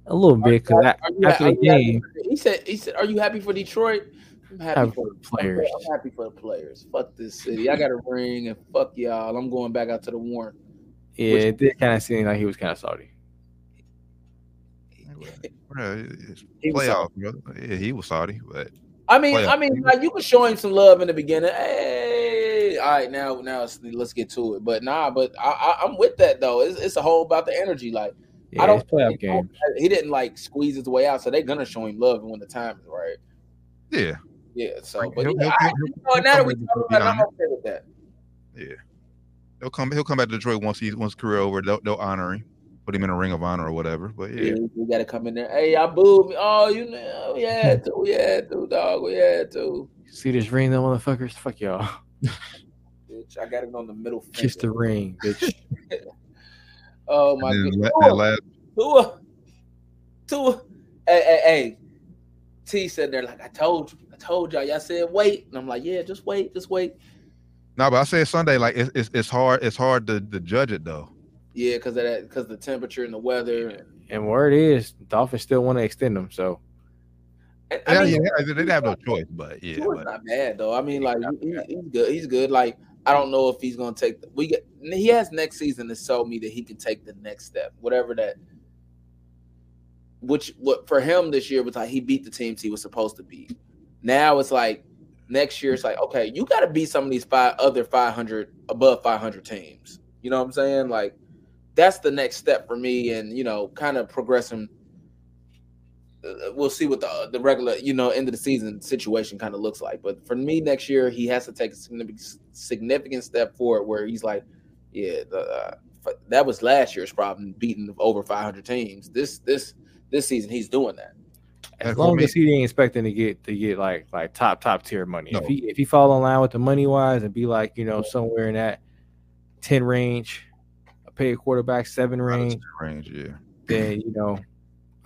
A little bit because Are you- after the you game, he said, "He said, are you happy for Detroit? I'm happy, happy for for the players. I'm happy for the players. Fuck this city. I got a ring and fuck y'all. I'm going back out to the warrant. Yeah, it did kind of seem like he was kind of salty. He was playoff. Yeah, he was Saudi, but I mean, Playoff. I mean, like you can show him some love in the beginning. Hey, all right, now, now let's, let's get to it. But nah, but I, I, I'm with that though. It's, it's a whole about the energy. Like Yeah, I don't it's playoff he game. He didn't like squeeze his way out, so they're gonna show him love when the time is right. yeah, Yeah. So, but yeah, I, you know, now that we talk about it, I'm okay with that. yeah. He'll come. He'll come back to Detroit once he's once career over. They'll, they'll honor him, put him in a ring of honor or whatever. But yeah, Yeah, we gotta come in there. Hey, I booed me. Oh, you know, oh, we had to, we had to, dog, we had to. See this ring, though, motherfuckers? Fuck y'all. Bitch, I got it on the middle finger. Kiss the ring, bitch. Oh my and god. la- that last Tua, Tua. Hey, hey, hey. T said there like I told you, I told y'all. Y'all said wait, and I'm like, yeah, just wait, just wait. No, but I said Sunday. Like it's it's, it's hard. It's hard to, to judge it though. Yeah, because of that, because the temperature and the weather. And word is, Dolphins still want to extend them. So I Yeah, mean, yeah, they didn't have no choice, but yeah, but not bad though. I mean, like he, he- he's good. He's good. Like I don't know if he's gonna take. The, we get. He has next season to show me that he can take the next step, whatever that. Which what for him this year was like he beat the teams he was supposed to beat. Now it's like next year it's like okay, you got to beat some of these five other five hundred above five hundred teams. You know what I'm saying? Like that's the next step for me, and you know, kind of progressing uh, we'll see what the the regular you know end of the season situation kind of looks like. But for me next year, he has to take a significant significant step forward where he's like, yeah, the, uh, that was last year's problem, beating over 500 teams. This this this season, he's doing that. As for long as he ain't expecting to get to get like like top top tier money, No. if he if he fall in line with the money wise and be like you know somewhere in that ten range, a paid quarterback seven range, range, yeah. then you know,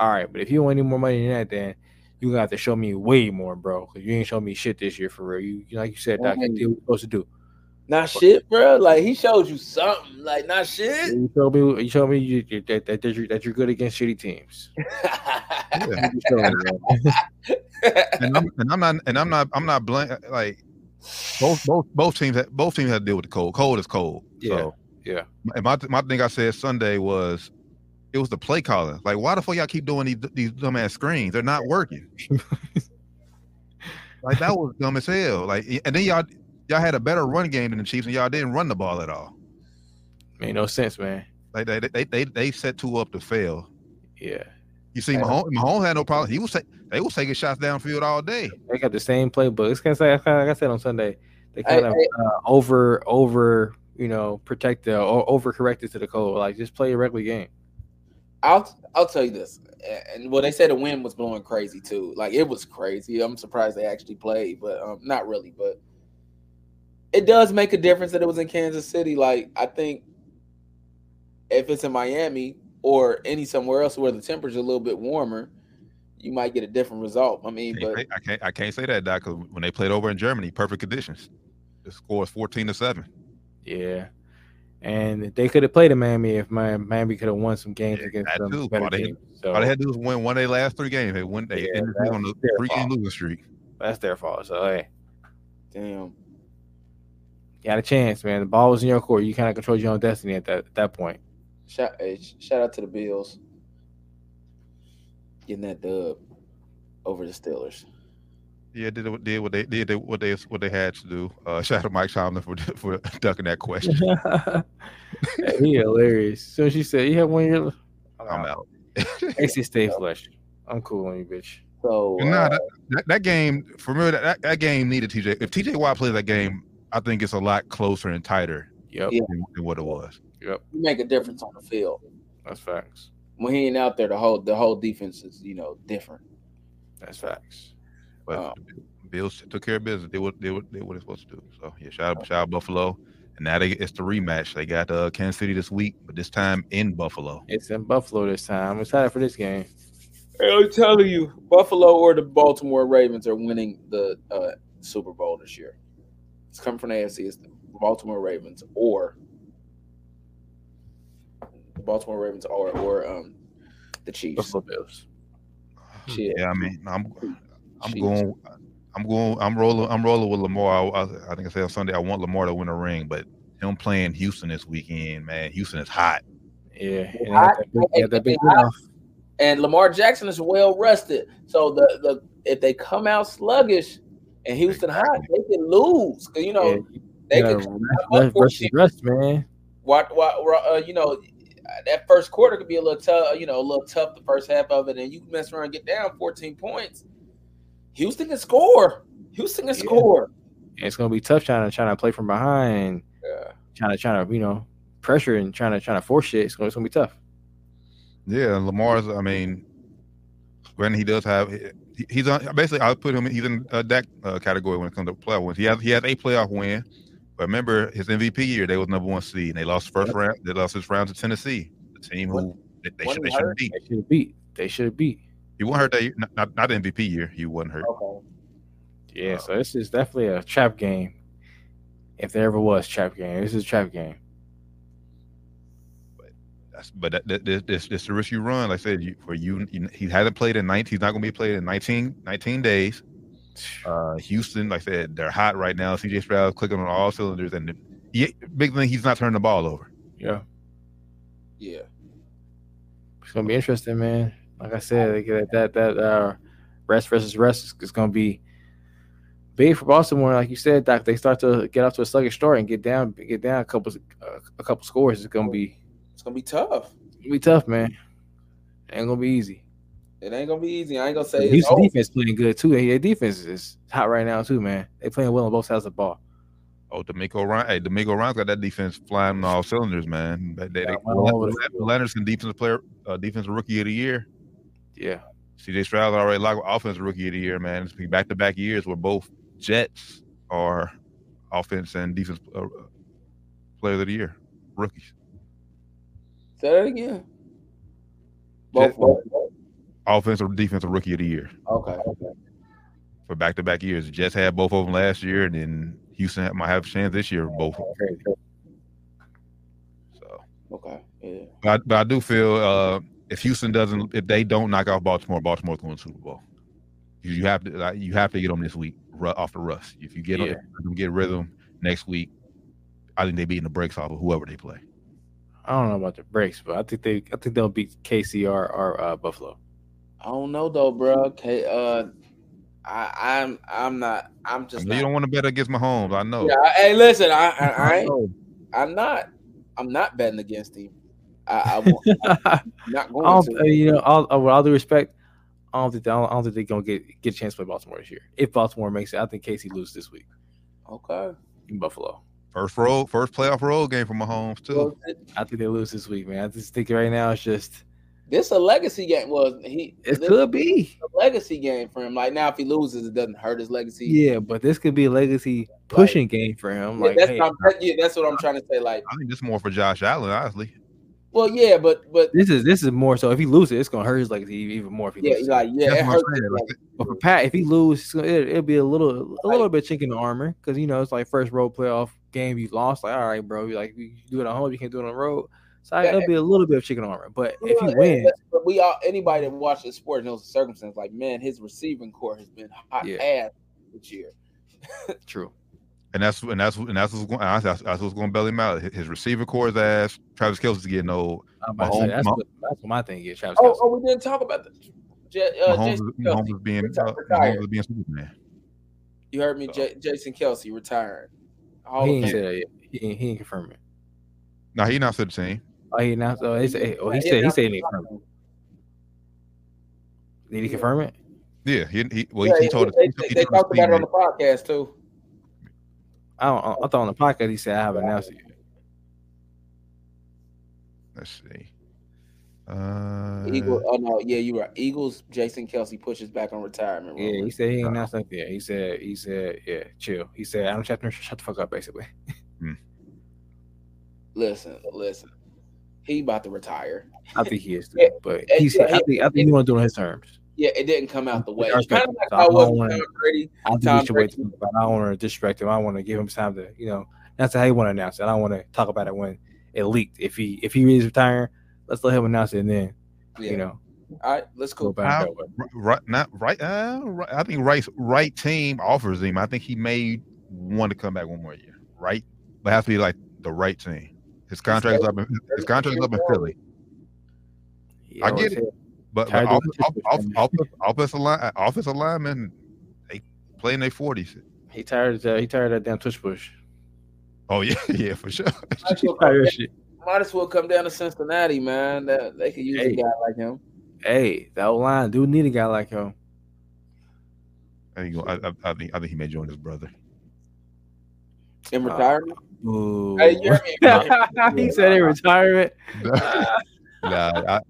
all right. But if you want any more money than that, then you gonna have to show me way more, bro. Because you ain't show me shit this year for real. You, you like you said, Doc, did what you supposed to do. Not shit, bro. Like he showed you something. Like not shit. You told me, you told me you, you, that, that, that you're that you're good against shitty teams. Yeah. You showed me, bro. and, I'm, and I'm not and I'm not I'm not blank like both both both teams had, both teams had to deal with the cold. Cold is cold. Yeah, So, yeah. And my my thing I said Sunday was it was the play calling. Like why the fuck y'all keep doing these these dumbass screens? They're not working. like that was dumb as hell. Like and then y'all y'all had a better run game than the Chiefs and y'all didn't run the ball at all. Made no sense, man. Like they they they, they set two up to fail. Yeah, You see, Mahomes, Mahomes had no problem. He was ta- they was taking shots downfield all day. they got the same playbook. It's kind of like I said on Sunday. They Hey, kind of hey. uh, over over you know protect the or over corrected to the code. Like just play a regular game. I'll I'll tell you this, and well, they said the wind was blowing crazy too. Like it was crazy. I'm surprised they actually played, but um, not really. But it does make a difference that it was in Kansas City. Like I think if it's in Miami or any somewhere else where the temperature's a little bit warmer, you might get a different result. I mean, Can't but say- I can't I can't say that Doc, 'cause when they played over in Germany, perfect conditions. The score is fourteen to seven. Yeah. And they could have played in Miami if Mi- Miami could have won some games Yeah, against them too. better All they- teams. So All they had to do was win one of their last three games. They win. They Yeah, ended that's on the their three game fault. losing streak. that's their fault. So hey, damn. You had a chance, man. The ball was in your court. You kind of controlled your own destiny at that at that point. Shout hey, shout out to the Bills getting that dub over the Steelers. Yeah, did what- did what they did what they what they had to do. Uh, shout out to Mike Tomlin for for ducking that question. Hey, he hilarious. So she said, "You have one year." I'm out. AC stay flush. I'm cool on you, bitch. So Nah, uh, that, that, that game for me, that, that, that game needed TJ. If TJ Watt plays that game, I think it's a lot closer and tighter Yep, Yeah. than, than what it was. yep. you make a difference on the field. That's facts. When he ain't out there, the whole the whole defense is you know different. That's facts. But the Bills took care of business. They what they what they what they're supposed to do. So yeah, shout out, shout out Buffalo. And now they it's the rematch. They got uh, Kansas City this week, but this time in Buffalo. It's in Buffalo this time. I'm excited for this game. Hey, I'm telling you, Buffalo or the Baltimore Ravens are winning the uh, Super Bowl this year. It's coming from the AFC. It's the Baltimore Ravens or the Baltimore Ravens or or um the Chiefs. Buffalo Bills. Shit. Yeah, I mean, I'm I'm Chiefs. going. I'm going. I'm rolling. I'm rolling with Lamar. I, I, I think I said on Sunday I want Lamar to win a ring, but him playing Houston this weekend, man. Houston is hot. Yeah, and hot. got that big, they got that big They hot. And Lamar Jackson is well rested. So the the if they come out sluggish and Houston hot, they can lose. 'Cause, you know Yeah, they you can gotta rest- up rest- rest, rest, man. what what uh, you know that first quarter could be a little tough, you know, a little tough the first half of it, and you can mess around and get down 14 points. Houston can score. Houston can Yeah. score. And it's gonna be tough trying to trying to play from behind, Yeah. trying to trying to you know pressure and trying to trying to force shit. It's gonna, it's gonna be tough. Yeah, Lamar's. I mean, when he does have, he- he's on. Basically, I put him. He's in a that uh, category when it comes to playoff wins. He has he has a playoff win. But remember his MVP year, they was number one seed, and they lost first round. They lost his round to Tennessee, the team who they, they should they should beat. They should beat. They should have beat. He wasn't hurt that year. Not, not, not the MVP year. He wasn't hurt. Okay. Yeah, so this is definitely a trap game. If there ever was trap game, this is a trap game. That's, but that, that, this, this, this the risk you run. Like I said, you, for you, you, he hasn't played in 19. He's not going to be played in 19, 19 days. Uh, Houston, like I said, they're hot right now. CJ Stroud clicking on all cylinders, and the, he, big thing, he's not turning the ball over. Yeah, Yeah. it's gonna be interesting, man. Like I said, like, that that that uh, rest versus rest is, is gonna be big for Boston Baltimore. Like you said, Doc, they start to get off to a sluggish start and get down, get down a couple uh, a couple scores. It's gonna be It's gonna be tough. gonna be tough, man. Ain't gonna be easy. It ain't gonna be easy. I ain't gonna say it's Houston defense playing good too. Their defense is hot right now too, man. They playing well on both sides of the ball. Oh, DeMeco Ryan, hey, DeMeco Ryan's got that defense flying on all cylinders, man. They, they, Yeah, they, all over the field. Leonardson defensive player, uh, defensive rookie of the year. Yeah, CJ Stroud already locked offensive rookie of the year, man. It's been back to back years where both Jets are offense and defense uh, players of the year, rookies. Say that again. Both. Jet- both. Offensive defensive rookie of the year Okay. Okay. for back to back years. Jets had both of them last year, and then Houston might have a chance this year, both. So, Okay. Yeah. but I, but I do feel uh, if Houston doesn't, if they don't knock off Baltimore, Baltimore's going to the Super Bowl. You you have to, like, you have to get them this week off the rust. If you get Yeah. them, get rhythm next week, I think they beating the brakes off of whoever they play. I don't know about the breaks, but I think they I think they'll beat KCR or, or uh, Buffalo. I don't know though, bro. Okay. Uh, I, I'm. I'm not. I'm just. know you Not, don't want to bet against Mahomes. I know. yeah. I- Hey, listen. I. I, I I ain't, know. I'm not. I'm not betting against him. I. I won't, I I'm not going don't, to. you know, all, uh, with all due respect, I don't think I don't, I don't think they're gonna get get a chance to play Baltimore this year. If Baltimore makes it, I think KC loses this week Okay. in Buffalo. First road, first playoff road game for Mahomes too. Well, I think they lose this week, man. I just think right now it's just this a legacy game. Was he? it could be. a legacy game for him. Like now, if he loses, it doesn't hurt his legacy. Yeah, but this could be a legacy pushing game for him. Yeah, Like, that's, hey, what I'm, that- yeah, that's what I'm trying to say. Like, I think this is more for Josh Allen, honestly. well, yeah, but but this is this is more so. If he loses, it's gonna hurt his legacy even more. If he yeah, loses. like yeah, it hurts. His legacy. But for Pat, if he loses, it, it'll be a little a little bit chink in the armor because you know it's like first road playoff game you lost. Like, all right, bro, you like you do it at home, you can't do it on the road. So Yeah. it'll be a little bit of chicken armor. But if you win, but we all anybody that watches sports knows the circumstance. Like, man, his receiving core has been hot Yeah. ass this year. true. and that's and that's and that's what's going. That's, that's what's going to bail him out. His, his receiver core is ass. Travis Kelce's getting old. I'm say, Mahomes- that's, Mah- what, that's what my thing is. Travis Oh, oh, we didn't talk about the. J- uh, Mahomes, Jason. Mahomes is being uh, Mahomes is being Superman. You heard me, So- J- Jason Kelce retired. Hall he ain't Fame. said that yet. He ain't, he ain't confirmed it. No, he not to the team. Oh, he announced. Oh, he said. Oh, he Yeah, said. He that's- said he didn't confirm it. Did he confirm it? Yeah, he, he well Yeah, he, told us. they, he, they, they talked about it on the podcast too. I don't. I thought on the podcast he said I haven't announced it. Yet. Let's see. Uh, Eagles. Oh no, yeah, you right. Eagles. Jason Kelce pushes back on retirement. Yeah, he said he ain't announced nothing yet. He said. He said. Yeah, chill. He said Adam Schefter, shut the fuck up, basically. Listen, listen. He about to retire. I think he is, too. Yeah, but yeah, he's. yeah, I think. I think he want to do it on his terms. Yeah, it didn't come out the way. I It's kind of like it. how it was I with don't Tom wanna- Brady. I think Tom we should wait. Brady. To, but I don't want to distract him. I want to give him time to, you know, that's how he want to announce it. I don't want to talk about it when it leaked. If he if he is retiring, let's let him announce it and then Yeah. you know All right, let's go go. back How- that way. right, not right. Uh, right. I think right, right team offers him. I think he may want to come back one more year. Right, but it has to be like the right team. His contract is up. In, his contract is up in Philly. I get it. But, but of off, the off, off, man. off, offensive line, offensive linemen, they play in their forties. He tired. Of, that- he tired of that damn tush push. Oh yeah, yeah, for sure. Might as well come down- might as well come down to Cincinnati, man. That they could use Hey. a guy like him. Hey, that old line do need a guy like him. I think, I, I, I think I think he may join his brother. In Uh, retirement. Ooh. Hey, you heard me? he said in retirement. nah, I,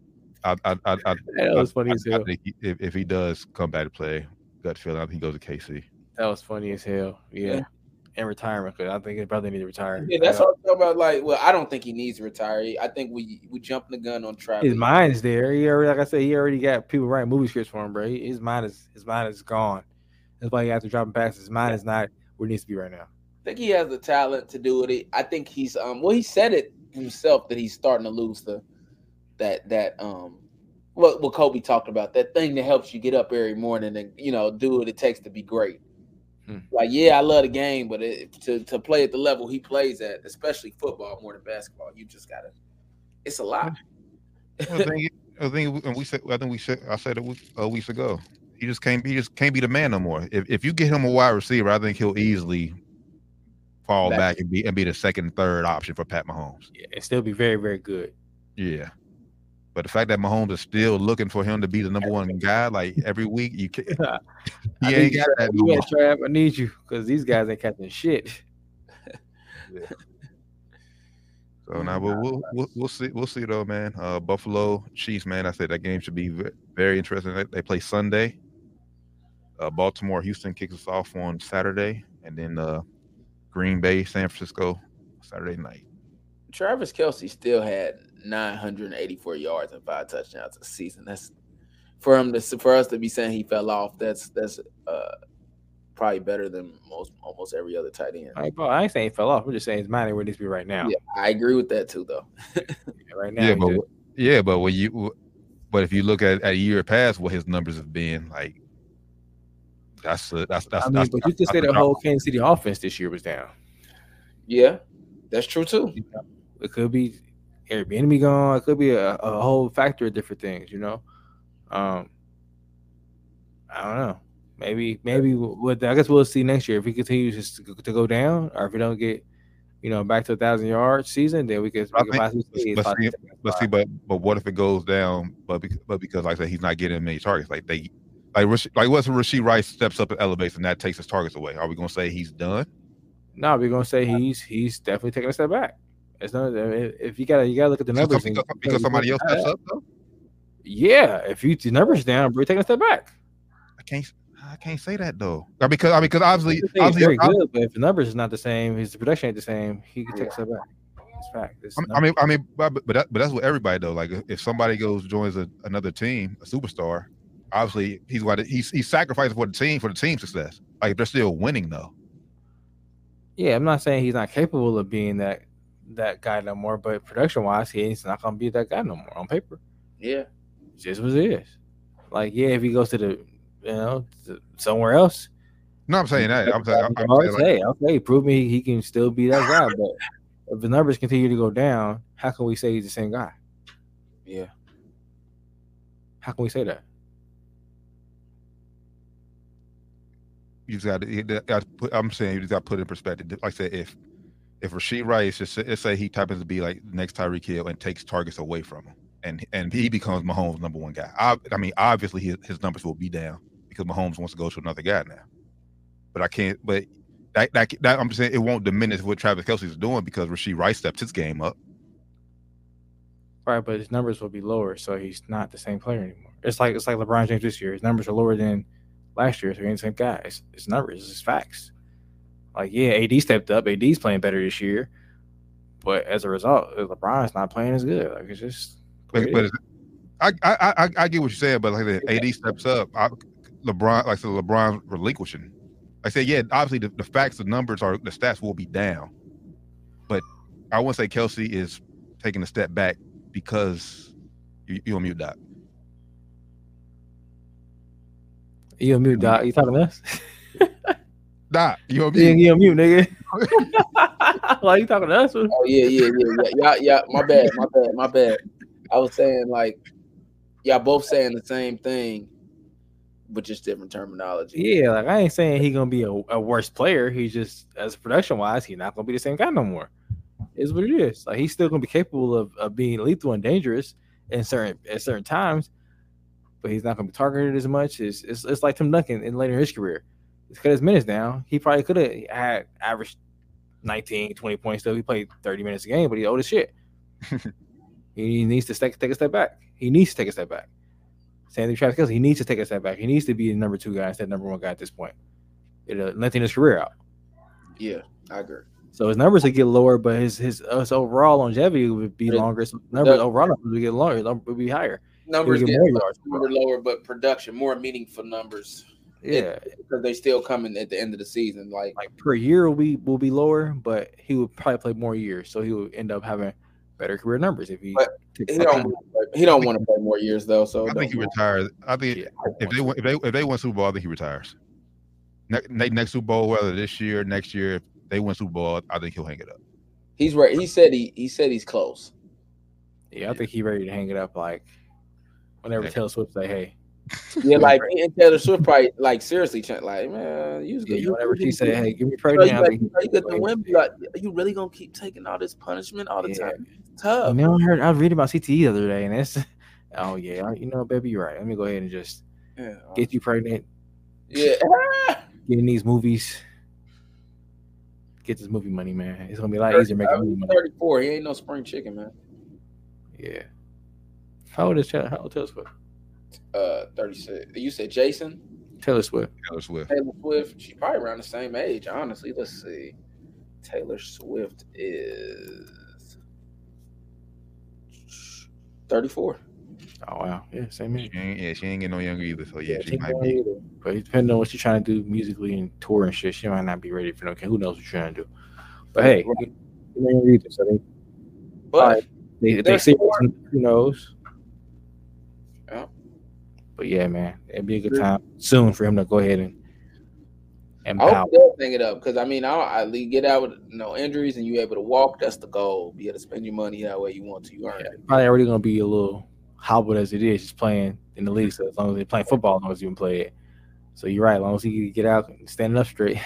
I, I, I, I, That was funny as I, I hell. think he, if, if he does come back to play, gut feeling, I think he goes to KC. That was funny as hell. Yeah. In retirement, because I think his brother need to retire. Yeah, that's what I'm talking about. Like, well, I don't think he needs to retire. I think we we jumping the gun on Travis. his mind is there. He already, like I said, he already got people writing movie scripts for him, bro. He- His mind is his mind is gone. That's why he has to drop passes. His mind is not where it needs to be right now. I think he has the talent to do it. I think he's um well he said it himself that he's starting to lose the that that um what what Kobe talked about that thing that helps you get up every morning and you know do what it takes to be great. Hmm. Like yeah, I love the game, but it, to to play at the level he plays at, especially football more than basketball, you just gotta. It's a lot. I think, I think, and we said, I think we said, I said it week- a weeks ago. He just can't, he just can't be the man no more. If if you get him a wide receiver, I think he'll easily fall Back. back, and be and be the second, third option for Pat Mahomes. Yeah, and still be very, very good. Yeah. But the fact that Mahomes is still looking for him to be the number one guy, like every week, you can't. I He need ain't you, got that. no Yeah. Trav, I need you because these guys ain't catching shit. So now, but we'll, we'll we'll see we'll see though, man. Uh, Buffalo Chiefs, man. I said that game should be very interesting. They, they play Sunday. Uh, Baltimore Houston kicks us off on Saturday, and then uh, Green Bay San Francisco Saturday night. Travis Kelce still had 984 yards and five touchdowns a season. That's for him to for us to be saying he fell off. That's that's uh probably better than most almost every other tight end. I ain't, I ain't saying he fell off. I'm just saying his mind ain't where it needs to be right now. Yeah, I agree with that too, though. Right now, Yeah, but just- yeah, but when you but if you look at, at a year past, what his numbers have been like, that's a, that's that's I mean, that's, but you could that's say a the whole Kansas City offense this year was down. Yeah, that's true too. It could be Airbnb gone. It could be a, a whole factor of different things. You know, um, I don't know. Maybe maybe what I guess we'll see next year if he continues to, to go down, or if we don't get you know back to a thousand yard season, then we could. We could possibly see but see- But see, but but what if it goes down? But because, but because like I said, he's not getting many targets. Like they, like Rash- like what's Rashee Rice steps up and elevates, and that takes his targets away. Are we gonna say he's done? No, we're gonna say he's he's definitely taking a step back. It's not if you gotta you gotta look at the Because, numbers. and- because, because somebody else steps up though. Yeah, if you the numbers down, we're taking a step back. I can't. I can't say that though. Because I mean, because obviously, obviously, very good, but if the numbers is not the same, his production ain't the same, he can take a step back. It's fact. It's I mean, I mean, but but, that, but that's what everybody though. Like if somebody goes joins a, another team, a superstar, obviously he's what he's he's sacrificing for the team for the team success. Like if they're still winning though. yeah, I'm not saying he's not capable of being that that guy no more, but production wise, he's not gonna be that guy no more on paper. Yeah, It's just what it is. Like, yeah, if he goes to the you know to somewhere else, No, I'm saying that. I'm saying, I'm, I'm I'll saying like, okay, prove me he can still be that guy. But if the numbers continue to go down, how can we say he's the same guy? yeah. How can we say that? you just got to. you got to put, I'm saying you just got to put it in perspective. Like I said, if if Rashee Rice just let's say he happens to be like next Tyreek Hill and takes targets away from him, and and he becomes Mahomes' number one guy. I, I mean, obviously his, his numbers will be down because Mahomes wants to go to another guy now. But I can't. But that, that, that I'm just saying it won't diminish what Travis Kelce's doing because Rashee Rice steps his game up. Right, but his numbers will be lower, so he's not the same player anymore. It's like it's like LeBron James this year. His numbers are lower than last year, so he ain't the same guy. It's, it's numbers, it's facts. Like, yeah, AD stepped up. AD's playing better this year, but as a result, LeBron's not playing as good. Like, it's just. But, but it's- I, I I I get what you're saying, but like said, AD steps up. I, LeBron, like I said, LeBron relinquishing. I said, yeah, obviously the, the facts, the numbers are the stats will be down, but I wouldn't say Kelce is taking a step back because you, you mute that. you mute, Doc? You talking to us? Nah, you on You, mute. you on mute, nigga? like you talking to us? Oh yeah, yeah, yeah, yeah. Yeah, yeah. My bad, my bad, my bad. I was saying like, y'all both saying the same thing, but just different terminology. Yeah, like I ain't saying he gonna be a, a worse player. He's just as production wise, he's not gonna be the same guy no more. Is what it is. Like he's still gonna be capable of, of being lethal and dangerous in certain at certain times, but he's not gonna be targeted as much. It's it's, it's like Tim Duncan in later in his career. It's cut his minutes down. He probably could have had average 19, 20 points though. He played 30 minutes a game, but he's old as shit. he needs to take, take a step back. He needs to take a step back. Sandy Travis Kelce. He needs to take a step back. He needs to be the number two guy instead of number one guy at this point. It'll lengthen his career out. Yeah, I agree. So his numbers would get lower, but his his, his overall longevity would be longer. So numbers the- overall numbers would get longer, would be higher. Numbers get get more lower, yards. lower, but production more meaningful numbers. Yeah, because they still coming at the end of the season. Like, like per year will be will be lower, but he would probably play more years, so he would end up having better career numbers if he. But he don't he don't want to play more years though. So I think he retires. I think Yeah, if they win- if they if they win Super Bowl, I think he retires. Next next Super Bowl, whether this year, next year, if they win Super Bowl, I think he'll hang it up. he's right. He said he he said he's close. yeah, I think he ready to hang it up. Like whenever Yeah. Taylor Swift say, "Hey," Yeah, like me and Taylor Swift probably like seriously like man, you was yeah. You, whenever she said. "Hey, give me pregnant," got- think you, know, you got the women. Like, are you really gonna keep taking all this punishment all the Yeah. time? It's tough. You know, I heard I was reading about CTE the other day, and it's oh yeah, you know, baby, you're right. Let me go ahead and just Yeah. Uh get you pregnant, yeah. get in these movies, get this movie money, man. It's gonna be a lot easier making movie money. 34. He ain't no spring chicken, man. Yeah. How old is Taylor? How old is Taylor Swift? Uh, 36. You said Jason Taylor Swift. Taylor Swift. Taylor Swift. She probably around the same age, honestly. Let's see. Taylor Swift is 34. Oh wow, yeah, same age. She ain't, yeah, she ain't getting no younger either. So yeah, she she might be. either. But depending on what she's trying to do musically and tour and shit, she might not be ready for no. Kid. Who knows what she's trying to do? But hey, Right. you know, either, so they But Alright. they, they There's see who knows. Yeah. But yeah, man, it'd be a good time soon for him to go ahead and and I hope they'll hang it up because I mean, I'll at get out with no injuries and you able to walk. That's the goal. Be able to spend your money that way you want to. You earn it. Probably already gonna be a little hobbled as it is, just playing in the league. So as long as they're playing football, as long as you can play it. So you're right. As long as he can get out and standing up straight,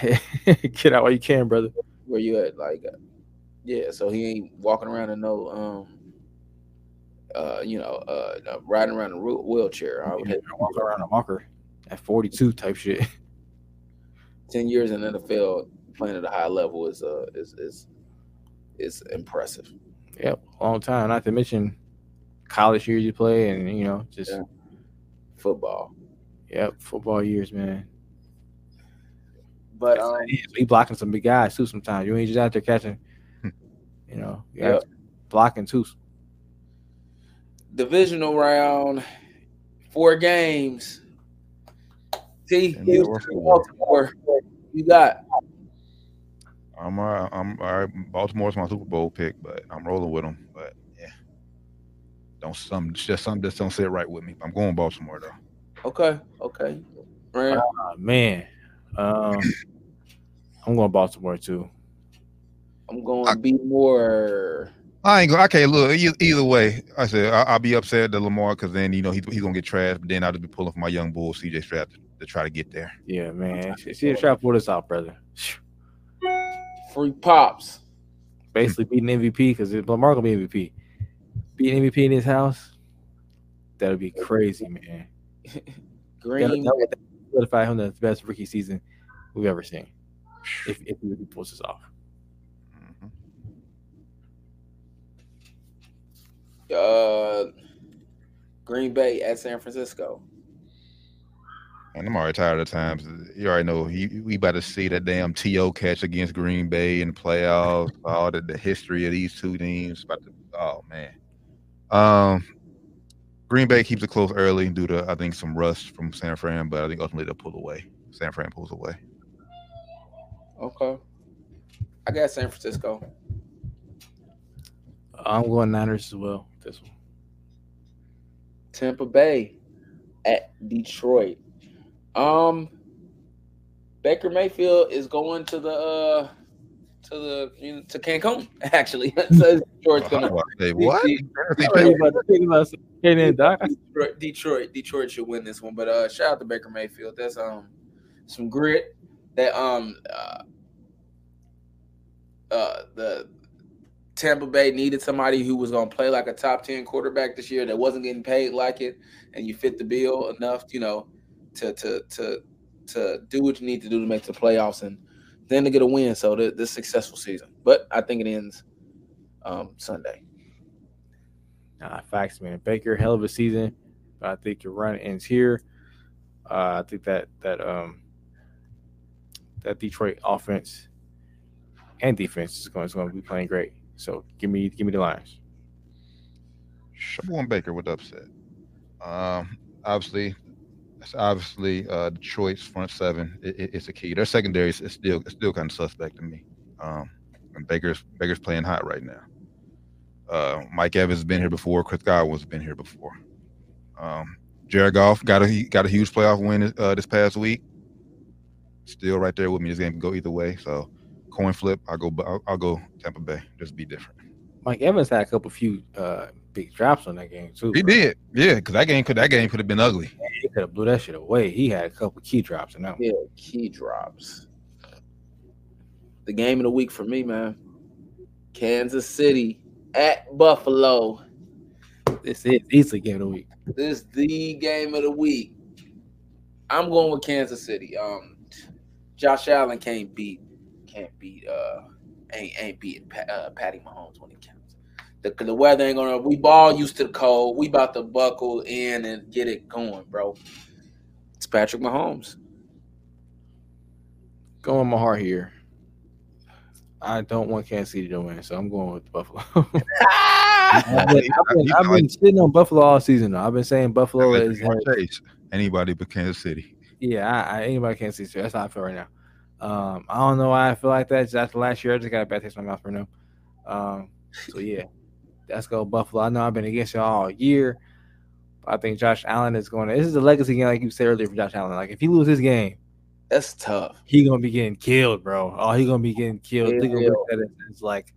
get out while you can, brother. Where you at? Like, uh, yeah. So he ain't walking around in no, um, uh, you know, uh, uh, riding around a wheelchair. I would hate walk around a walker at 42 type shit. ten years in the NFL playing at a high level is uh is is is impressive. Yep, long time. Not to mention college years you play, and you know, just Yeah. Football, yep, football years, man. but um, He blocking some big guys too. Sometimes you ain't just out there catching, you know, you out there blocking too. Divisional round, four games. T, And the Houston, Orphan Baltimore. You got I'm all right. I'm all right. Baltimore's my Super Bowl pick, but I'm rolling with them. But yeah, don't some just something just don't sit right with me. I'm going Baltimore though. okay, okay. Right. Oh, man, um, I'm going Baltimore too. I'm going to be more. I ain't go. I can't look either, either way. I said I, I'll be upset at Lamar because then you know he, he's gonna get trashed. But then I'll just be pulling for my young bull CJ Stroud to, to try to get there. Yeah, man. See, see the trap pull this out, brother. Free pops. Basically beating MVP because Lamar gonna be MVP. Beating MVP in his house, that'll be crazy, man. Green. That'll, that would solidify him the best rookie season we've ever seen. If if he pulls this off. Uh, Green Bay at San Francisco. And I'm already tired of times. You already know he we about to see that damn To catch against Green Bay in the playoffs. all the, the history of these two teams. About to, oh man. Um, Green Bay keeps it close early due to I think some rust from San Fran, but I think ultimately they'll pull away. San Fran pulls away. Okay. I got San Francisco. I'm going Niners as well. This one. Tampa Bay at Detroit. Um, Baker Mayfield is going to the uh to the you know, to Cancun actually. so Detroit's gonna Say what? Doc. Detroit, Detroit, Detroit should win this one. But uh, shout out to Baker Mayfield. That's um some grit. That um uh, uh the Tampa Bay needed somebody who was gonna play like a top ten quarterback this year that wasn't getting paid like it, and you fit the bill enough, you know, to to to to do what you need to do to make the playoffs and then to get a win. So th- this successful season. But I think it ends um Sunday. Nah, facts, man. Baker, hell of a season. But I think your run ends here. Uh, I think that that um that Detroit offense and defense is going, is going to be playing great. So give me give me the Lions. I'm Baker with upset. Um, obviously, That's obviously uh, Detroit's front seven. It, it, it's a key. Their secondary is still it's still kind of suspect to me. Um, and Baker's Baker's playing hot right now. Uh, Mike Evans has been here before. Chris Godwin's been here before. Um, Jared Goff got a got a huge playoff win uh, this past week. Still right there with me. This game can go either way. So coin flip. I'll go. I'll, I'll go Tampa Bay. Just be different. Mike Evans had a couple few uh, big drops on that game too. He bro. did. Yeah, because that game could that game could have been ugly. He could have blew that shit away. He had a couple key drops in that one. Key drops. The game of the week for me, man. Kansas City at Buffalo. This is easily game of the week. This is the game of the week. I'm going with Kansas City. Um, Josh Allen can't beat, can't beat, uh, ain't ain't beating Pat, uh, Patty Mahomes when it counts. The, the weather ain't gonna. We ball used to the cold. We about to buckle in and get it going, bro. It's Patrick Mahomes. Going my heart here. I don't want Kansas City to win, so I'm going with Buffalo. I've been, I've been, I've been sitting on Buffalo all season. Though. I've been saying Buffalo is. Chase. Anybody but Kansas City. Yeah, I, I, anybody can't see. That's how I feel right now. Um, I don't know why I feel like that. Just after last year, I just got a bad taste in my mouth for them. Um, so yeah, let's go Buffalo. I know I've been against y'all all year. But I think Josh Allen is going to. This is a legacy game, like you said earlier for Josh Allen. Like if he loses this game, That's tough. he gonna be getting killed, bro. Oh, he gonna be getting killed. Yeah. They gonna look at it as like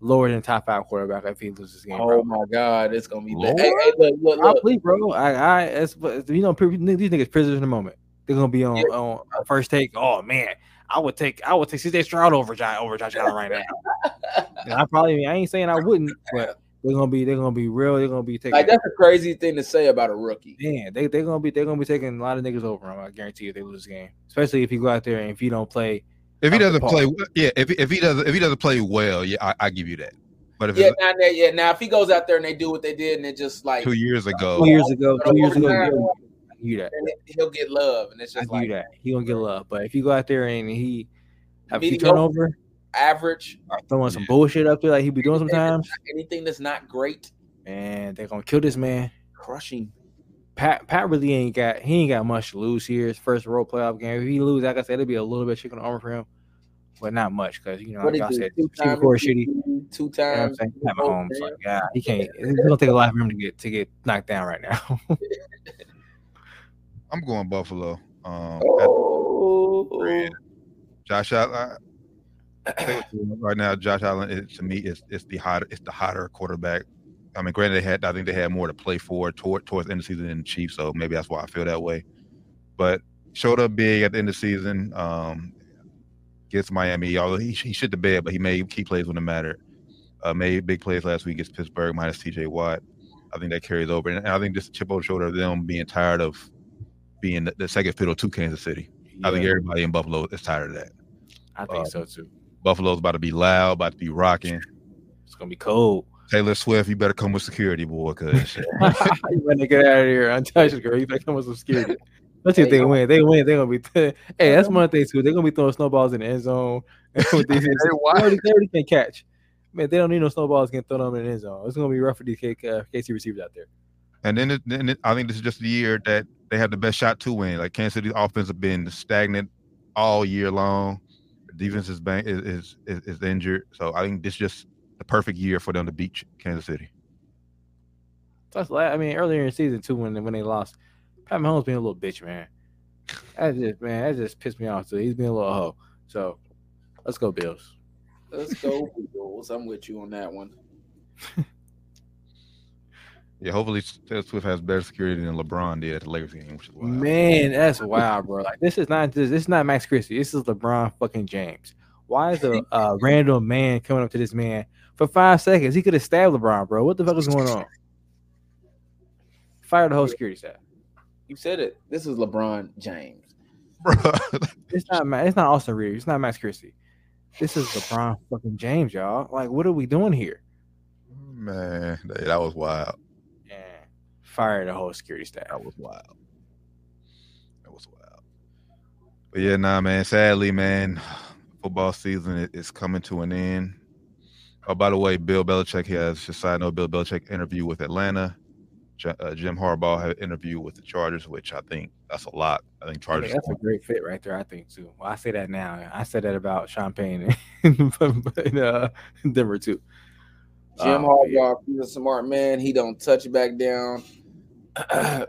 lower than top five quarterback if he loses this game, Oh bro. my God, it's gonna be bad. Hey, hey, look, look, look. Probably, bro. I, I, it's, you know, these niggas prisoners in the moment. They're gonna be on, Yeah. on first take. Oh man, I would take, I would take CJ Stroud over Josh, over Josh Allen right now. And I probably, I ain't saying I wouldn't, but they're gonna be, they're gonna be real. They're gonna be taking. Like that's a crazy thing to say about a rookie. Man, they they're gonna be they're gonna be taking a lot of niggas over him. I guarantee you, if they lose this game, especially if you go out there and if you don't play. If he doesn't play, yeah. If if he doesn't if he doesn't play well, yeah, I, I give you that. But if Yeah, now, now, yeah. Now, if he goes out there and they do what they did, and it just like two years ago, Two years ago, two years ago, Overtime, I give you that. then he'll get love, and it's I just give you like that. He gonna get love, but if you go out there and he have a few Mediocre. turnover average. or throwing some bullshit up there like he be doing sometimes, Anything that's not great, man, they're gonna kill this man. crushing. Pat Pat really ain't got he ain't got much to lose here. His first road playoff game. If he lose, like I said, it'll be a little bit chicken armor for him, but not much because you know, What like I he do? said, Two Super times, Core shitty. two You know what I'm times. saying? Pat Mahomes, like, yeah, he can't. It's gonna take a lot for him to get to get knocked down right now. I'm going Buffalo. Um, Oh, Josh Allen. I say what you want, right now, Josh Allen is, to me is is the hotter it's the hotter quarterback. I mean, granted, they had I think they had more to play for toward towards the end of the season than the Chiefs, so maybe that's why I feel that way. But showed up big at the end of the season. Um, against Miami, although he he shit the bed, but he made key plays when it mattered. Uh, made big plays last week against Pittsburgh minus T.J. Watt. I think that carries over, and I think this chip on the shoulder of them being tired of being the, the second fiddle to Kansas City. I think everybody in Buffalo is tired of that. I think uh, so too. Buffalo's about to be loud, about to be rocking. It's gonna be cold. Taylor Swift, you better come with security, boy, because you better get out of here, untouched, girl. You better come with some security. Let's see if they win. They win. They're gonna be. hey, that's one thing too. They're gonna be throwing snowballs in the end zone. With these- they, already, they already can catch. Man, they don't need no snowballs getting thrown on in the end zone. It's gonna be rough for these K, uh, KC receivers out there. And then, it, then it, I think this is just the year that they have the best shot to win. Like Kansas City's offense have been stagnant all year long. Defense is, bang, is, is is is injured, so I think this is just the perfect year for them to beat Kansas City. That's la- I mean, earlier in the season too, when when they lost, Pat Mahomes being a little bitch, man. That just man, that just pissed me off too. He's being a little hoe. So let's go Bills. let's go, Eagles. I'm with you on that one. Yeah, hopefully Taylor Swift has better security than LeBron did at the Lakers game, which is wild. Man, that's wild, bro. Like this is not this, this is not Max Christie. This is LeBron fucking James. Why is a uh, random man coming up to this man for five seconds? He could have stabbed LeBron, bro. What the fuck is going on? Fire the whole security staff. You said it. This is LeBron James. Bruh. It's not Ma- it's not Austin Reaves. It's not Max Christie. This is LeBron fucking James, y'all. Like, what are we doing here? Man, that that was wild. And fire the whole security staff. That was wild. That was wild. But yeah, nah, man. Sadly, man, football season is coming to an end. Oh, by the way, Bill Belichick has just side note. Bill Belichick interview with Atlanta. J- uh, Jim Harbaugh had an interview with the Chargers, which I think that's a lot. I think I think Chargers. that's a great fit right there. I think too. Well, I say that now. I said that about Champagne Payne in, in uh, Denver too. Jim Um, yeah. Harbaugh, he's a smart man. He don't touch it back down.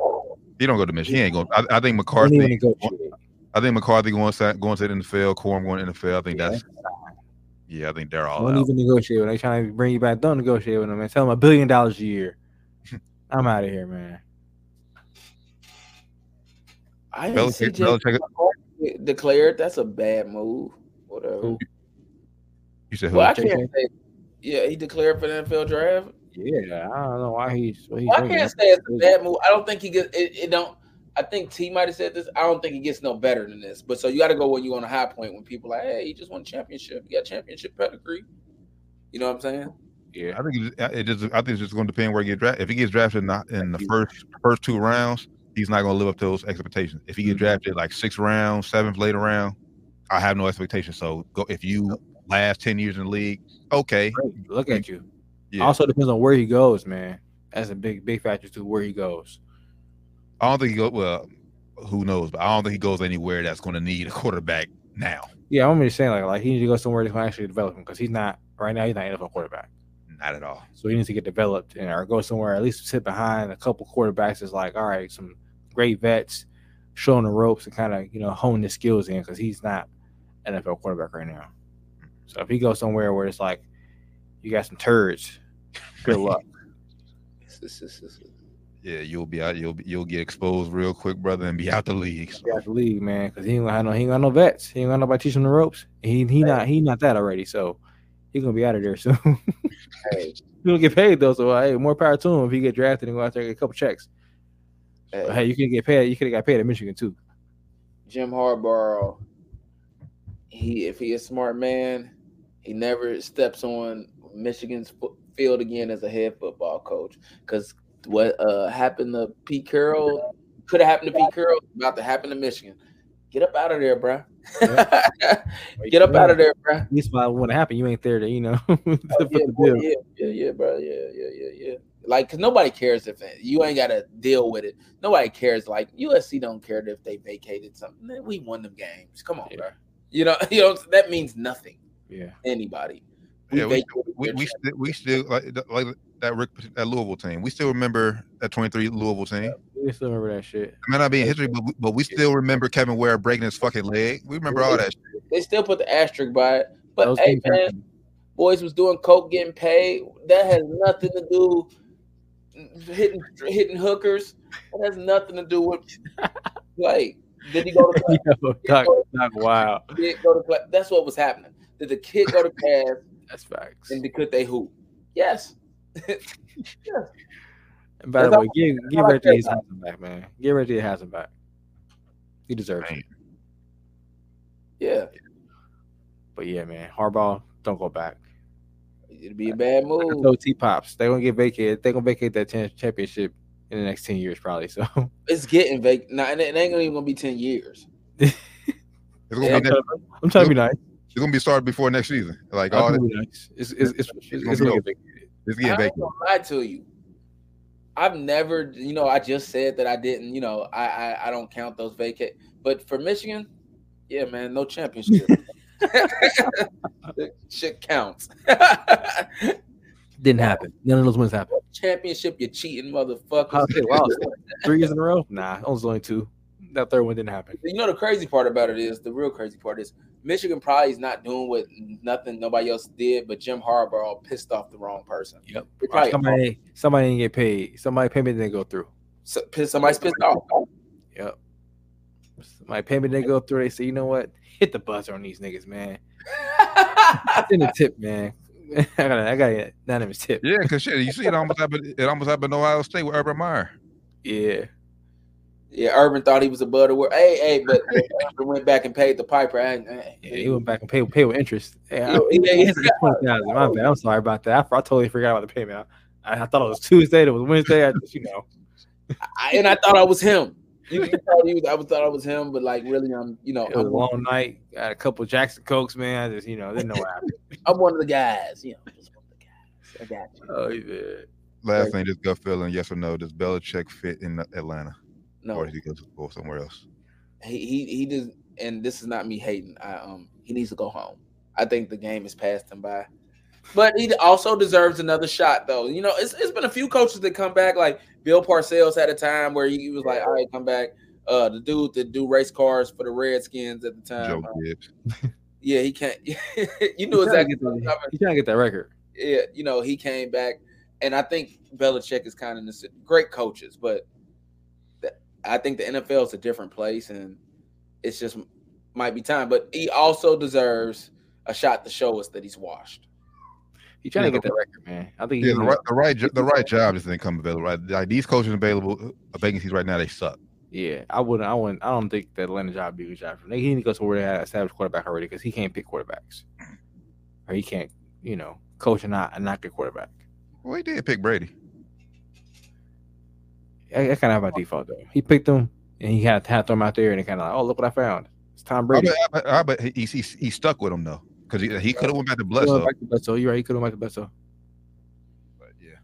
he don't go to Michigan. He ain't going. I, I think McCarthy. I think McCarthy going to going to the NFL. Corum going to the NFL. I think Yeah, that's. Yeah, I think they're all Don't out. even negotiate when they trying to bring you back. Don't negotiate with them, man. Tell them a billion dollars a year. I'm out of here, man. I didn't see Belichick, Jim Belichick, declared that's a bad move. Whatever. Who? you said who? Well, I can't say. Yeah, he declared for the NFL draft. Yeah, I don't know why he's. What he's Well, I can't say it's a bad move. I don't think he gets it. it don't. I think T might have said this. I don't think he gets no better than this. But so you got to go when you're on a high point when people are like, hey, he just won a championship. You got championship pedigree. You know what I'm saying? Yeah, I think it, just- it just. I think it's just going to depend where he gets drafted. If he gets drafted in the, in the first first two rounds, he's not going to live up to those expectations. If he gets mm-hmm. drafted like sixth round, seventh, later round, I have no expectations. So go if you last ten years in the league, okay, great. Look at you. Yeah. Also depends on where he goes, man. That's a big, big factor too. Where he goes. I don't think he go. Well, who knows? But I don't think he goes anywhere that's going to need a quarterback now. Yeah, I'm just saying like, like he needs to go somewhere that can actually develop him because he's not right now. He's not NFL quarterback, Not at all. so he needs to get developed and or go somewhere at least sit behind a couple quarterbacks. Is like, all right, some great vets, showing the ropes and kind of you know hone his skills in because he's not NFL quarterback right now. So if he goes somewhere where it's like you got some turds, good luck. Yeah, you'll be out. You'll be, you'll get exposed real quick, brother, and be out the league. So, Get out the league, man, because he ain't gonna have no, he ain't got no vets. He ain't got nobody teaching the ropes. He he not he not that already. So he's gonna be out of there soon. Hey, he gonna get paid though. So hey, more power to him if he get drafted and go out there and get a couple checks. hey, But, hey, you can get paid. You could have got paid at Michigan too. Jim Harbaugh, he if he a smart man, he never steps on Michigan's fo- field again as a head football coach. Because what uh, happened to Pete Carroll could have happened to Pete Carroll, about to happen to Michigan. Get up out of there, bruh. Get up out of there, bruh. At least by when it happened, you ain't there to you know Oh, yeah, boy, yeah, yeah, yeah, bro. Yeah, yeah, yeah, yeah. Like, cause nobody cares if it, you ain't got to deal with it. Nobody cares. Like USC don't care if they vacated something. We won them games. Come on, Yeah. bro. You know, you know that means nothing. Yeah, to Anybody. yeah, we, we, we, still, we still like like that Rick that Louisville team. We still remember that twenty three Louisville team. we still remember that shit. It may not be in history, but we, but we still remember Kevin Ware breaking his fucking leg. We remember all that. Shit. they still put the asterisk by it. But Those hey, man, happen. boys was doing coke, getting paid. That has nothing to do hitting hitting hookers. That has nothing to do with like. Did he go to class? Yo, Doc, Doc, wow, Did go to class? That's what was happening. Did the kid go to class that's facts. and could they hoop? Yes. And by the way, give give all I Reggie his Heisman back, man. Give Reggie Heisman back. He deserves Man. it. Yeah. But yeah, man, Harbaugh, don't go back. It'd be a bad move. No T Pops They're gonna get vacated. They're gonna vacate that cha- championship in the next ten years, probably. So It's getting vac. Nah, and it ain't gonna even gonna be ten years. It's gonna, Yeah, be, next, I'm trying to be nice. It's gonna be started before next season. Like I'm all trying this, to be nice. It's it's it's, it's, It's it's gonna gonna be get vacated. it's I getting ain't vacant. gonna lie to you. I've never, you know, I just said that I didn't, you know, I I, I don't count those vacate. But for Michigan, yeah, man, no championship. Shit counts. Didn't happen. None of those wins happened. championship, you cheating I motherfuckers. was like, wow, three years in a row? Nah, it was only two. That third one didn't happen. You know the crazy part about it is the real crazy part is Michigan probably is not doing what nothing nobody else did, but Jim Harbaugh pissed off the wrong person. Yep. Probably Somebody somebody didn't get paid. Somebody payment didn't go through. so- pissed, somebody's pissed off. Yep. My payment didn't go through. They say, you know what? Hit the buzzer on these niggas, man. Send a tip, man. I got I got a anonymous tip. Yeah, because shit, you see, it almost happened. It almost happened in Ohio State with Urban Meyer. Yeah. Yeah, Urban thought he was above the world. Hey, hey, but Urban went back and paid the piper. I, I, Yeah, he went back and paid pay with interest. Yeah, Yeah, I- yeah, he has twenty thousand. My bad. I'm sorry about that. I, I totally forgot about the payment. I, I thought it was Tuesday. It was Wednesday. I just, you know, I- and I thought I was him. You, you thought he was, I thought I was him, but like really, I'm you know it was a I'm, long night. Got a couple Jackson Cokes, man. I just, you know, didn't know what happened. I'm one of the guys. You know, just one of the guys. I got you. Oh, yeah. last thing, just gut feeling, yes or no? Does Belichick fit in Atlanta, No, or does he go, go somewhere else? he he he does, and this is not me hating. I um he needs to go home. I think the game has passed him by. But he also deserves another shot, though. You know, it's, it's been a few coaches that come back. Like Bill Parcells had a time where he was like, "All right, come back." Uh, the dude that do race cars for the Redskins at the time. Joe uh, yeah, he can't. you knew He's exactly. to get what was that, he's trying to get that record. Yeah, you know, he came back, and I think Belichick is kind of this great coaches, but the, I think the NFL is a different place, and it's just might be time. But he also deserves a shot to show us that he's washed. He's trying Yeah, to get that record, man. I think Yeah, he the right, the right, the right job just didn't come available. Right, like these coaches available uh, vacancies right now, they suck. Yeah, I wouldn't. I wouldn't. I don't think that Atlanta job would be a good job for him. He need to go somewhere that has established quarterback already because he can't pick quarterbacks, or he can't, you know, coach and not and not get quarterback. Well, he did pick Brady. I, I kind of have by default though. He picked him and he had, had to throw him out there and he kind of like, oh look what I found. It's Tom I Brady. bet, I bet, I bet he, he, he stuck with him though, because he, he could have went back to He Bledsoe. back to Bledsoe. You're right. He could have went back to Bledsoe. But yeah,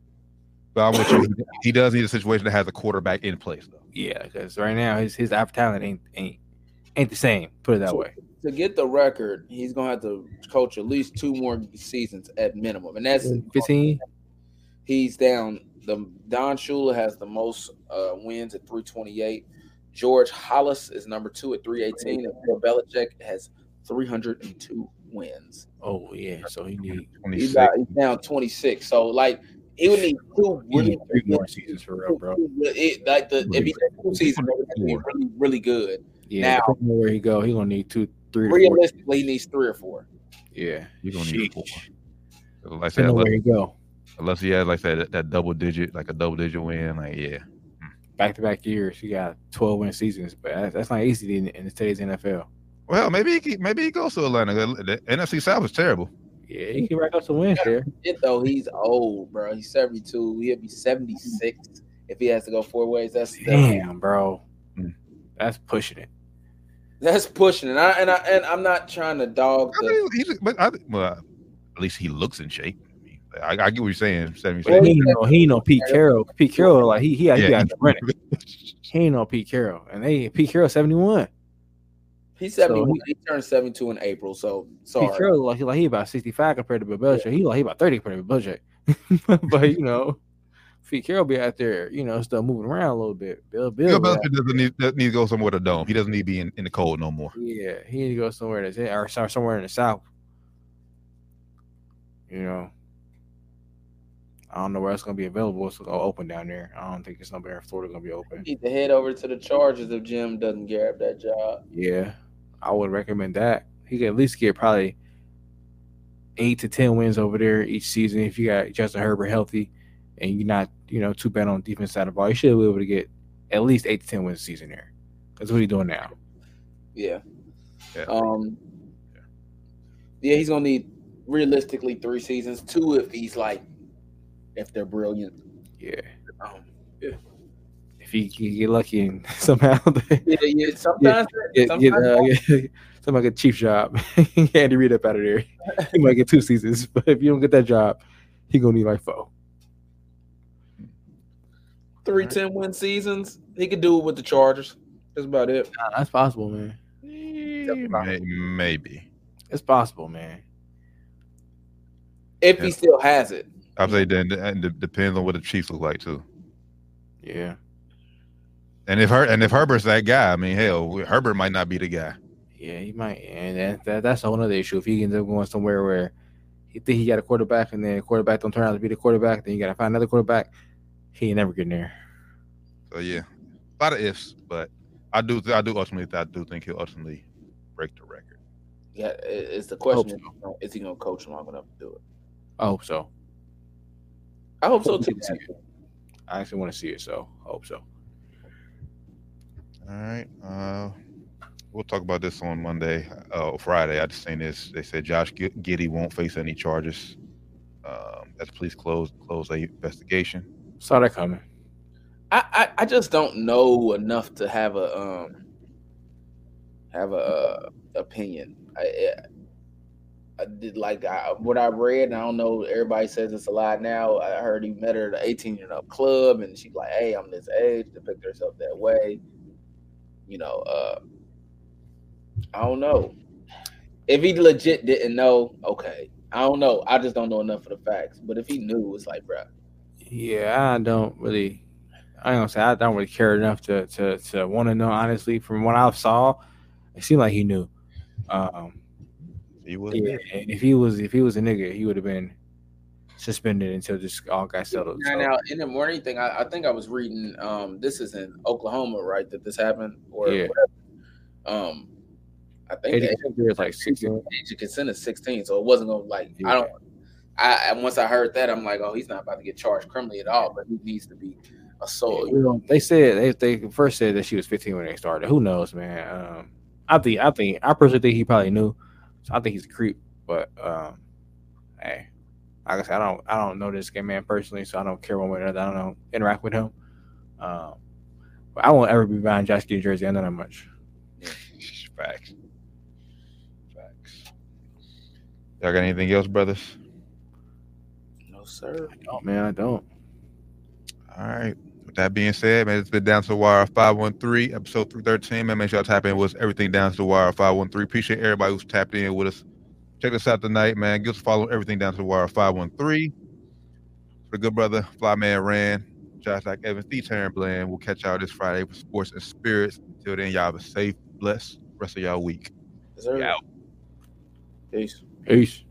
but I'm with you. He- He does need a situation that has a quarterback in place though. Yeah, because right now his his African talent ain't ain't ain't the same. Put it that So- way. To get the record, he's gonna have to coach at least two more seasons at minimum, and that's Fifteen. He's down. The Don Shula has the most uh, wins at 328. George Halas is number two at 318, and Bill Belichick has 302 wins. Oh yeah. So he need He's, 26. got, he's down 26. So like he would need two really need three more seasons for real, bro. It, like the if he two seasons, it would have to be really really good. Yeah. Now- where he go, he gonna need two, three, to four. Realistically, he needs three or four. Yeah. You're gonna need four. Sheesh. Like I said, Depending on where he go. Unless he has like that that double digit, like a double digit win, like yeah, Back to back years, he got twelve win seasons, but that's, that's not easy in, in today's NFL. Well, maybe he ke- maybe he goes to Atlanta. The the NFC South is terrible. Yeah, he can rack up some wins there. It though he's old, bro. He's 72. He'll be 76 if he has to go four ways. That's that's, Damn, bro. Mm. That's pushing it. that's pushing. And I and I and I'm not trying to dog I the mean, he's, but I, well, at least he looks in shape. I, I, I get what you're saying. Seventy Well. He ain't no, he ain't no Pete Carroll. Pete Carroll, like he he, he Yeah, got to. He ain't no Pete Carroll, and they Pete Carroll seventy one. he's 71. So he, turned 72 in April. So sorry. Pete. Carroll like he like he about sixty five compared to Bill Belichick. He like he about thirty compared to Belichick. but you know, Pete Carroll be out there, you know, still moving around a little bit. Bill Bill, Bill Belichick doesn't need, doesn't need to go somewhere to dome. He doesn't need to be in, in the cold no more. yeah, he need to go somewhere that's or somewhere in the south. You know. I don't know where it's gonna be available. It's gonna open down there. I don't think it's nowhere in Florida gonna be open. He need to head over to the Chargers if Jim doesn't grab that job. Yeah, I would recommend that. He could at least get probably eight to ten wins over there each season if you got Justin Herbert healthy and you're not, you know, too bad on defense side of the ball. You should be able to get at least eight to ten wins a season there. That's what he's doing now. Yeah. Yeah. Um. Yeah, he's gonna need realistically three seasons. Two if he's like, if they're brilliant. Yeah. Um, If you, can get lucky and somehow they yeah, yeah. Sometimes, get, get, sometimes uh, get somebody get a chief job, Andy Reid up out of there. He might get two seasons, but if you don't get that job, he gonna need like four. three 10 win seasons. He could do it with the Chargers. That's about it. Nah, that's possible, man. Maybe. It's possible, man. If Yeah. he still has it. I say that and it depends on what the Chiefs look like too. Yeah. And if her and if Herbert's that guy, I mean, hell, Herbert might not be the guy. Yeah, he might, and that, that that's a whole other issue. If he ends up going somewhere where he think he got a quarterback, and then the quarterback don't turn out to be the quarterback, then you got to find another quarterback. He ain't never getting there. So yeah, a lot of ifs, but I do I do ultimately I do think he'll ultimately break the record. Yeah, it's the Hope question: is he going to coach long enough to do it? I hope so. I hope so too. we can see it. I actually want to see it, so I hope so. All right. Uh, we'll talk about this on Monday, uh, Friday. I just seen this. They said Josh Giddey won't face any charges. Um, as police close close a investigation. Saw that coming. I, I I just don't know enough to have a um have a uh, opinion. I Did like I, what I read, I don't know. Everybody says it's a lie now. I heard he met her at the 18 and up club, and she's like, "Hey, I'm this age," depict herself that way. You know, uh, I don't know. If he legit didn't know, okay. I don't know. I just don't know enough of the facts. But if he knew, it's like, bro, Yeah, I don't really. I gonna say I don't really care enough to to to want to know. Honestly, from what I saw, it seemed like he knew. Um, He was. yeah, and if he was if he was a nigga, he would have been suspended until this all got settled. Now, So, now in the morning thing, I, I think I was reading. Um, this is in Oklahoma, right? That this happened, or Yeah. whatever. Um, I think Eddie the Kingsbury is like sixteen. age of consent is 16, so it wasn't gonna like. I don't. I and once I heard that, I'm like, oh, he's not about to get charged criminally at all, but he needs to be assault. You know, they said they, they first said that she was 15 when they started. Who knows, man? Um, I think I think I personally think he probably knew. So I think he's a creep. But um, hey, like I said, I don't I don't know this gay man personally, so I don't care one way or another. I don't know, interact with him. Um, but I won't ever be buying Josh Giddey jersey. I know that much. Facts. Facts. Y'all got anything else, brothers? No, sir. Oh man, I don't. All right. With that being said, man, it's been down to the wire 513, episode 313. Man, make sure y'all tap in with us. everything down to the wire 513. Appreciate everybody who's tapped in with us. Check us out tonight, man. Give us a follow everything down to the wire 513. For the good brother, Flyman Rand, Josh like Evans, the Terran Bland. We'll catch y'all this Friday for sports and spirits. Until then, y'all have a safe, blessed rest of y'all week. Yes, Peace. Peace.